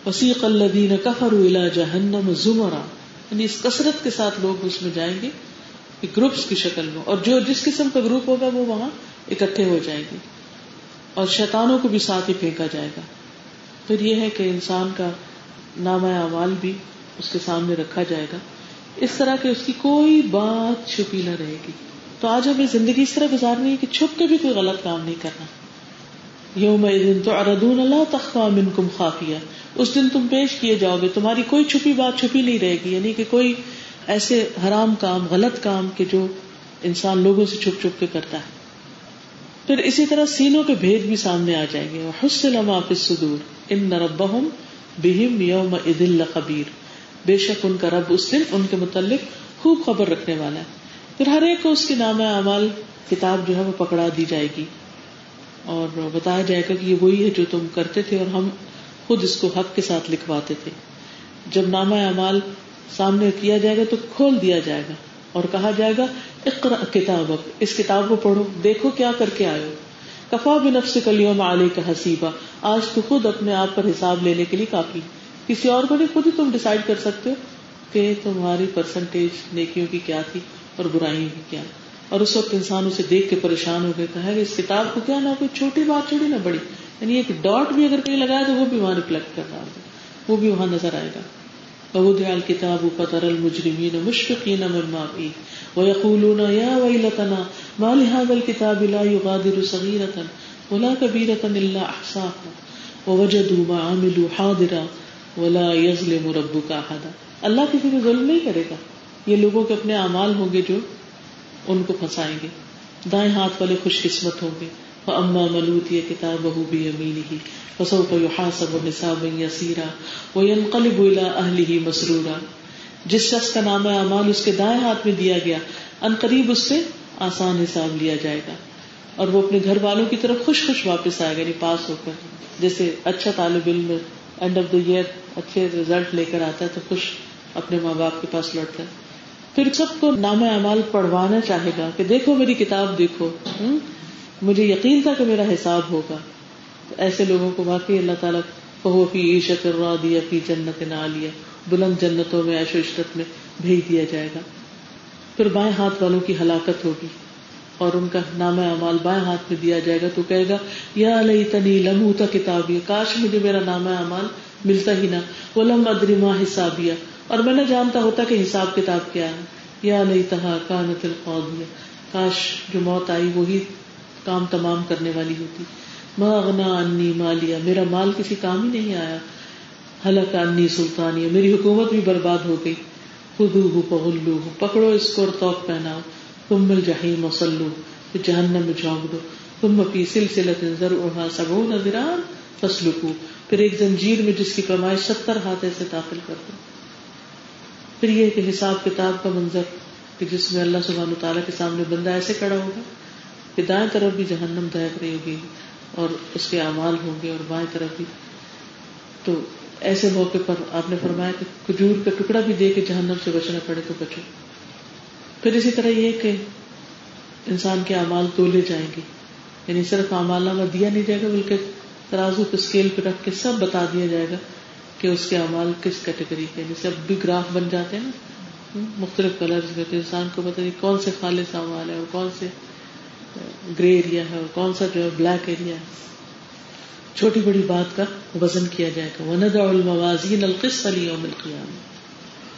وسیق الدین کفر الا جہنم زمرا۔ یعنی اس کثرت کے ساتھ لوگ اس میں جائیں گے۔ گروپس کی شکل میں۔ اور جو جس قسم کا گروپ ہوگا وہ وہاں اکٹھے ہو جائیں گے۔ اور شیطانوں کو بھی ساتھ ہی پھینکا جائے گا۔ پھر یہ ہے کہ انسان کا نام اعمال بھی اس کے سامنے رکھا جائے گا۔ اس طرح کہ اس کی کوئی بات چھپی نہ رہے گی۔ تو آج ہمیں زندگی اس طرح گزارنی ہے کہ چھپ کے بھی کوئی غلط کام نہیں کرنا۔ یوم تو اردون اللہ تخوا من کم خافیہ۔ اس دن تم پیش کیے جاؤ گے، تمہاری کوئی چھپی بات چھپی نہیں رہے گی۔ یعنی کہ کوئی ایسے حرام کام، غلط کام کے جو انسان لوگوں سے چھپ چھپ کے کرتا ہے۔ پھر اسی طرح سینوں کے بھید بھی سامنے آ جائیں گے۔ حسن صدور ان نربہم بہم یوم عدل خبیر بے شک ان کا رب اس دن ان کے متعلق خوب خبر رکھنے والا ہے۔ پھر ہر ایک کو اس کے نام اعمال کتاب جو ہے وہ پکڑا دی جائے گی۔ اور بتایا جائے گا کہ یہ وہی ہے جو تم کرتے تھے اور ہم خود اس کو حق کے ساتھ لکھواتے تھے۔ جب نامہ اعمال سامنے کیا جائے گا تو کھول دیا جائے گا اور کہا جائے گا اقرا کتاب اس کتاب کو پڑھو، دیکھو کیا کر کے آئے کفا بنفس کلیوں میں علی کا حسیبہ آج تو خود اپنے آپ پر حساب لینے کے لیے کافی۔ کسی اور کو نہیں، خود ہی تم ڈسائڈ کر سکتے ہو کہ تمہاری پرسنٹیج نیکیوں کی کیا تھی اور برائیوں کی کیا۔ اور اس وقت انسان اسے دیکھ کے پریشان ہو گیا کہ اس کتاب کو کیا نہ کوئی چھوٹی بات چھوڑی نہ بڑی۔ یعنی ایک ڈاٹ بھی اگر کہیں لگایا تو وہ بھی وہاں ریفلیکٹ کر رہا ہوگا، وہ بھی وہاں نظر آئے گا۔ بہت کتاب فتر المجرمین مشفقین مما فی ويقولون يا ويلتنا ما لهذا الكتاب لا يغادر صغيرة ولا كبيرة إلا أحصاها ووجدوا ما عملوا حاضرا ولا یزلم ربو کا حدا اللہ کسی کو ظلم نہیں کرے گا۔ یہ لوگوں کے اپنے اعمال ہوں گے جو ان کو پھنسائیں گے۔ دائیں ہاتھ والے خوش قسمت ہوں گے۔ اما ملوت یہ کتاب بہو بھی امین ہی فسو کو حاصب و نصاب یسیرا وہ انقلب الا اہل ہی مسرورا۔ جس شخص کا نام اعمال اس کے دائیں ہاتھ میں دیا گیا، ان قریب اس سے آسان حساب لیا جائے گا۔ اور وہ اپنے گھر والوں کی طرف خوش خوش واپس آئے گا یعنی پاس ہو کر۔ جیسے اچھا طالب علم اینڈ آف دا ایئر اچھے ریزلٹ لے کر آتا ہے تو خوش اپنے ماں باپ کے پاس لوٹتا ہے۔ پھر سب کو نام اعمال پڑھوانا چاہے گا کہ دیکھو میری کتاب دیکھو مجھے یقین تھا کہ میرا حساب ہوگا۔ تو ایسے لوگوں کو واقعی اللہ تعالیٰ کہو فی عیشت دیا فی جنت نہ لیا بلند جنتوں میں ایش و عشرت میں بھیج دیا جائے گا۔ پھر بائیں ہاتھ والوں کی ہلاکت ہوگی۔ اور ان کا نام اعمال بائیں ہاتھ میں دیا جائے گا تو کہے گا، یا لئی تنی لمحو کتاب کاش مجھے میرا نام اعمال ملتا ہی نہ وہ لم ادری ماں حسابیا اور میں نے جانتا ہوتا کہ حساب کتاب کیا ہے۔ یا لئی تہا کانت القاضیہ کاش جو موت آئی وہی کام تمام کرنے والی ہوتی۔ ماں اغنا انی مالیا میرا مال کسی کام ہی نہیں آیا۔ حلق انی سلطانیہ میری حکومت بھی برباد ہو گئی۔ خود پغلو پکڑو اس کو اور توق پہناؤ۔ تم مل جہیم وسلو پھر جہنم میں جھونک دو۔ تم اپی سلسلت ضرور سبو نظران فصل کو پھر ایک زنجیر میں جس کی پیمائش ستر ہاتھ ایسے داخل کر دو۔ پھر یہ کہ حساب کتاب کا منظر، کہ جس میں اللہ سبحان تعالیٰ کے سامنے بندہ ایسے کھڑا ہوگا، کہ دائیں طرف بھی جہنم دہک رہی ہوگی اور اس کے اعمال ہوں گے اور بائیں طرف بھی۔ تو ایسے موقع پر آپ نے فرمایا کہ کھجور کا ٹکڑا بھی دے کے جہنم سے بچنا پڑے تو بچو۔ پھر اسی طرح یہ کہ انسان کے اعمال تولے جائیں گے۔ یعنی صرف اعمال نامہ دیا نہیں جائے گا، بلکہ ترازو کو اسکیل پہ رکھ کے سب بتا دیا جائے گا کہ اس کے اعمال کس کیٹیگری کے جیسے اب بھی گراف بن جاتے ہیں نا، مختلف کلر میں تو انسان کو پتا نہیں کون سے خالص اعمال ہے اور کون سے گرے ایریا ہے اور کون سا جو ہے بلیک ایریا ہے۔ چھوٹی بڑی بات کا وزن کیا جائے گا۔ وند الموازین القص علی یوم القیام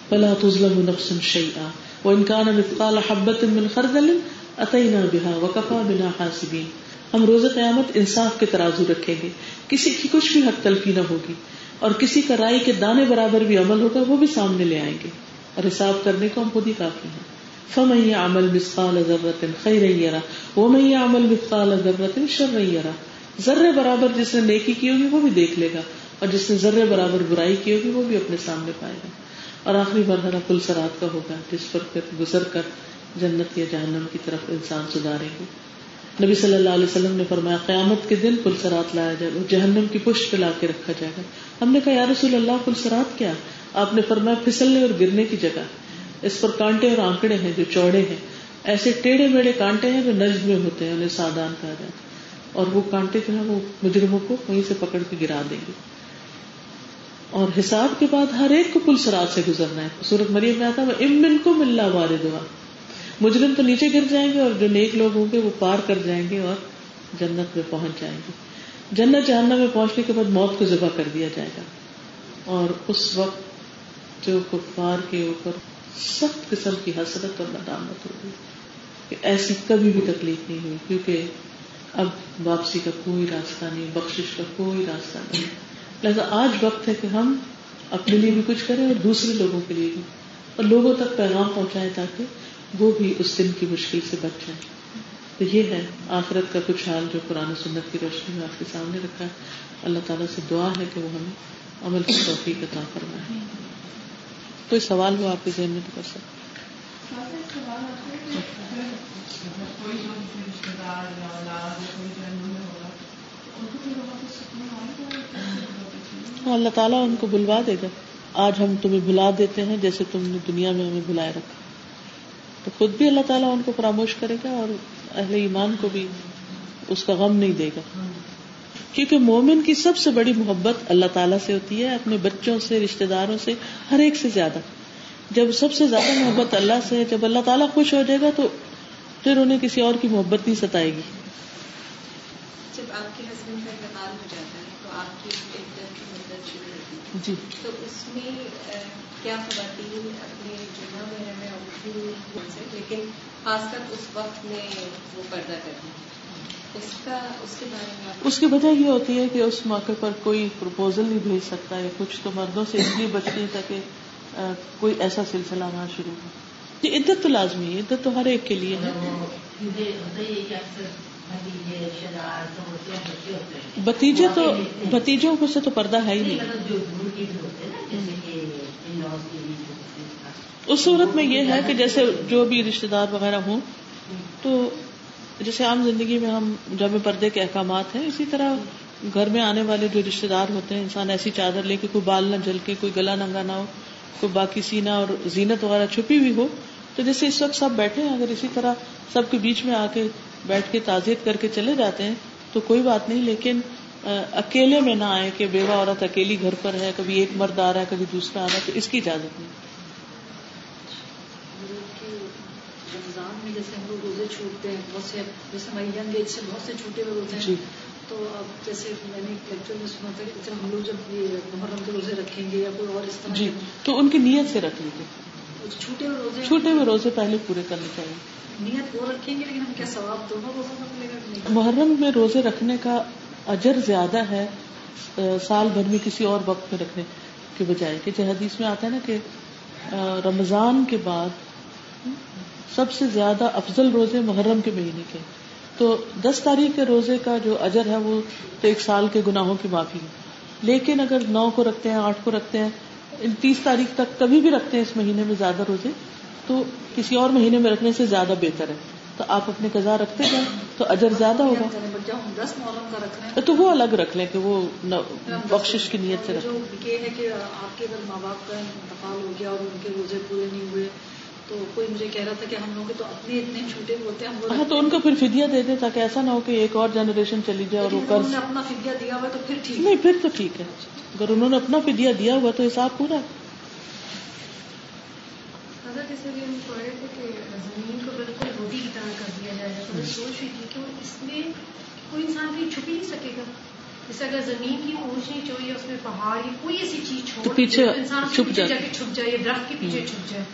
فلا تظلم نفس شیئا وان كان مثقال حبة من خردل اتینا بها وكفى بنا حاسبین ہم روز قیامت انصاف کے ترازو رکھیں گے۔ کسی کی کچھ بھی حق تلفی نہ ہوگی اور کسی کا رائی کے دانے برابر بھی عمل ہوگا، وہ بھی سامنے لے آئیں گے۔ اور حساب کرنے کو ہم خود ہی کافی ہیں۔ فمن عمل مثقال ذرة خیر یرا ومن عمل مثقال ذرة شر یرا ذرے برابر جس نے نیکی کی ہوگی، وہ بھی دیکھ لے گا، اور جس نے ذرے برابر برائی کی ہوگی، وہ بھی اپنے سامنے پائے گا۔ اور آخری مرحلہ پل سرات کا ہوگا، جس پر گزر کر جنت یا جہنم کی طرف انسان سدھاریں گے۔ نبی صلی اللہ علیہ وسلم نے فرمایا، قیامت کے دن پلسرات لایا جائے گا جہنم کی پشت پہ لا کے رکھا جائے گا۔ ہم نے کہا، یا رسول اللہ پلسرات کیا؟ آپ نے فرمایا، پھسلنے اور گرنے کی جگہ۔ اس پر کانٹے اور آنکڑے ہیں جو چوڑے ہیں۔ ایسے ٹیڑھے میڑے کانٹے ہیں جو نجد میں ہوتے ہیں، انہیں سادان کہا جائے اور وہ کانٹے جو ہے وہ مجرموں کو وہیں سے پکڑ کے گرا دیں گے۔ اور حساب کے بعد ہر ایک کو پلسرات سے گزرنا ہے۔ سورت مریم میں آتا ہے امن کو ملنا وارد ہوا مجرم تو نیچے گر جائیں گے اور جو نیک لوگ ہوں گے وہ پار کر جائیں گے اور جنت میں پہنچ جائیں گے۔ جنت جہنم میں پہنچنے کے بعد موت کو ذبح کر دیا جائے گا۔ اور اس وقت جو کفار کے اوپر سخت قسم کی حسرت اور ندامت ہوگی کہ ایسی کبھی بھی تکلیف نہیں ہوئی، کیونکہ اب واپسی کا کوئی راستہ نہیں، بخشش کا کوئی راستہ نہیں۔ لہٰذا آج وقت ہے کہ ہم اپنے لیے بھی کچھ کریں اور دوسرے لوگوں کے لیے بھی۔ اور لوگوں تک پیغام پہنچائے تاکہ وہ بھی اس دن کی مشکل سے بچ جائے تو یہ ہے آخرت کا کچھ حال جو قرآن سنت کی روشنی میں آپ کے سامنے رکھا ہے۔ اللہ تعالیٰ سے دعا ہے کہ وہ ہمیں عمل کی توفیق عطا فرمائے۔ کوئی سوال ہو آپ کے ذہن میں تو کر سکتے ہاں، اللہ تعالیٰ ان کو بلوا دے گا۔ آج ہم تمہیں بلا دیتے ہیں جیسے تم نے دنیا میں ہمیں بلائے رکھا۔ تو خود بھی اللہ تعالیٰ ان کو فراموش کرے گا اور اہل ایمان کو بھی اس کا غم نہیں دے گا۔ کیونکہ مومن کی سب سے بڑی محبت اللہ تعالیٰ سے ہوتی ہے، اپنے بچوں سے رشتے داروں سے، ہر ایک سے زیادہ۔ جب سب سے زیادہ محبت اللہ سے جب اللہ تعالیٰ خوش ہو جائے گا تو پھر انہیں کسی اور کی محبت نہیں ستائے گی۔ آپ کے ہسبینڈ کا انتقال ہو جاتا ہے تو آپ کی مدت شروع ہوتی ہے۔ جی۔ تو اس میں کیا خواتین اپنے میں لیکن خاص کر اس وقت میں وہ پردہ کرتی اس کا اس کے بارے میں اس کی وجہ یہ ہوتی ہے کہ اس موقع پر کوئی پرپوزل نہیں بھیج سکتا ہے کچھ تو مردوں سے اس لیے بچتی ہے تاکہ کوئی ایسا سلسلہ نہ شروع ہو۔ یہ عدت تو لازمی ہے عدت تو ہر ایک کے لیے ہے۔ بتیجے تو بتیجوں کو سے تو پردہ ہے ہی نہیں۔ اس صورت میں یہ ہے کہ جیسے جو بھی رشتے دار وغیرہ ہوں تو جیسے عام زندگی میں ہم جب پردے کے احکامات ہیں اسی طرح گھر میں آنے والے جو رشتے دار ہوتے ہیں انسان ایسی چادر لے کے کوئی بال نہ جل کے کوئی گلا ننگا نہ ہو کوئی باقی سینا اور زینت وغیرہ چھپی ہوئی ہو تو جیسے اس وقت سب بیٹھے ہیں اگر اسی طرح سب کے بیچ میں آ کے بیٹھ کے تعزیت کر کے چلے جاتے ہیں تو کوئی بات نہیں لیکن اکیلے میں نہ آئے کہ بیوہ عورت اکیلی گھر پر ہے کبھی ایک مرد آ رہا ہے کبھی دوسرا آ رہا ہے تو اس کی اجازت نہیں۔ جیسے ہم لوگ روزے چھوٹتے ہیں بہت سے جیسے ہماری ینگ ایج سے بہت سے چھوٹے ہوئے ہوتے ہیں جی۔ تو اب جیسے میں نے لیکچر میں سنا تھا کہ جب ہم لوگ جب یہ محرم کے روزے رکھیں گے یا کوئی اور اس طرح جی تو ان کی نیت سے رکھ لیجیے چھوٹے ہوئے روزے چھوٹے ہوئے روزے پہلے پورے کرنے چاہیے۔ نیت وہ رکھیں گے لیکن ہم کیا ثواب دونوں روزوں کا ملے گا محرم میں روزے رکھنے کا اجر زیادہ ہے سال بھر میں کسی اور وقت میں رکھنے کے بجائے کہ حدیث میں آتا ہے نا کہ رمضان کے بعد سب سے زیادہ افضل روزے محرم کے مہینے کے۔ تو دس تاریخ کے روزے کا جو اجر ہے وہ تو ایک سال کے گناہوں کی معافی ہے۔ لیکن اگر نو کو رکھتے ہیں، آٹھ کو رکھتے ہیں تیس تاریخ تک کبھی بھی رکھتے ہیں اس مہینے میں زیادہ روزے تو کسی اور مہینے میں رکھنے سے زیادہ بہتر ہے۔ تو آپ اپنے قزا رکھتے جائیں تو اجر زیادہ ہوگا۔ تو وہ الگ رکھ لیں کہ وہ بخش کی نیت سے رکھیں۔ آپ کے اگر ماں باپ کا انتقال ہو گیا اور ان کے روزے پورے نہیں ہوئے تو کوئی مجھے کہہ رہا تھا کہ ہم لوگ تو اپنے اتنے چھوٹے ہوتے ہیں ہاں تو ان کو پھر فدیا دے دیں تاکہ ایسا نہ ہو کہ ایک اور جنریشن چلی جائے اور وہ قرض اپنا فدیا دیا ہوا تو پھر ٹھیک نہیں پھر تو ٹھیک ہے۔ اگر انہوں نے اپنا فدیا دیا ہوا تو حساب پورا بھی ہم پڑھ رہے تھے کہ زمین کو بالکل روٹی کی طرح کر دیا جائے تو میں سوچ رہی تھی کہ اس میں کوئی انسان چھپ ہی نہیں سکے گا۔ جیسے اگر زمین کی اونچ نیچ ہو یا اس میں پہاڑ یا کوئی ایسی چیز چھوڑ پیچھے انسان چھپ جائے۔ جا کے چھپ جائے درخت کے پیچھے چھپ جائے۔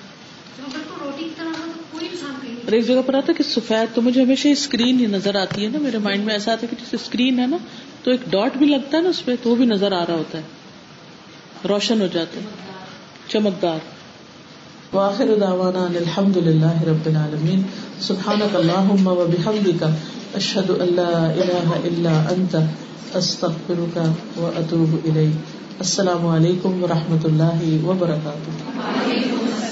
اور ایک جگہ پر آتا کہ سفید تو مجھے ہمیشہ اسکرین ہی نظر آتی ہے نا۔ میرے مائنڈ میں ایسا آتا ہے کہ جیسے اسکرین ہے نا تو ایک ڈاٹ بھی لگتا ہے نا اس پہ تو وہ بھی نظر آ رہا ہوتا ہے۔ روشن ہو جاتے ہیں چمکدار۔ واخر دعوانا ان الحمد لله رب العالمين سبحانك اللهم وبحمدك اشهد ان لا اله الا انت استغفرك واتوب اليك السلام علیکم ورحمۃ اللہ وبرکاتہ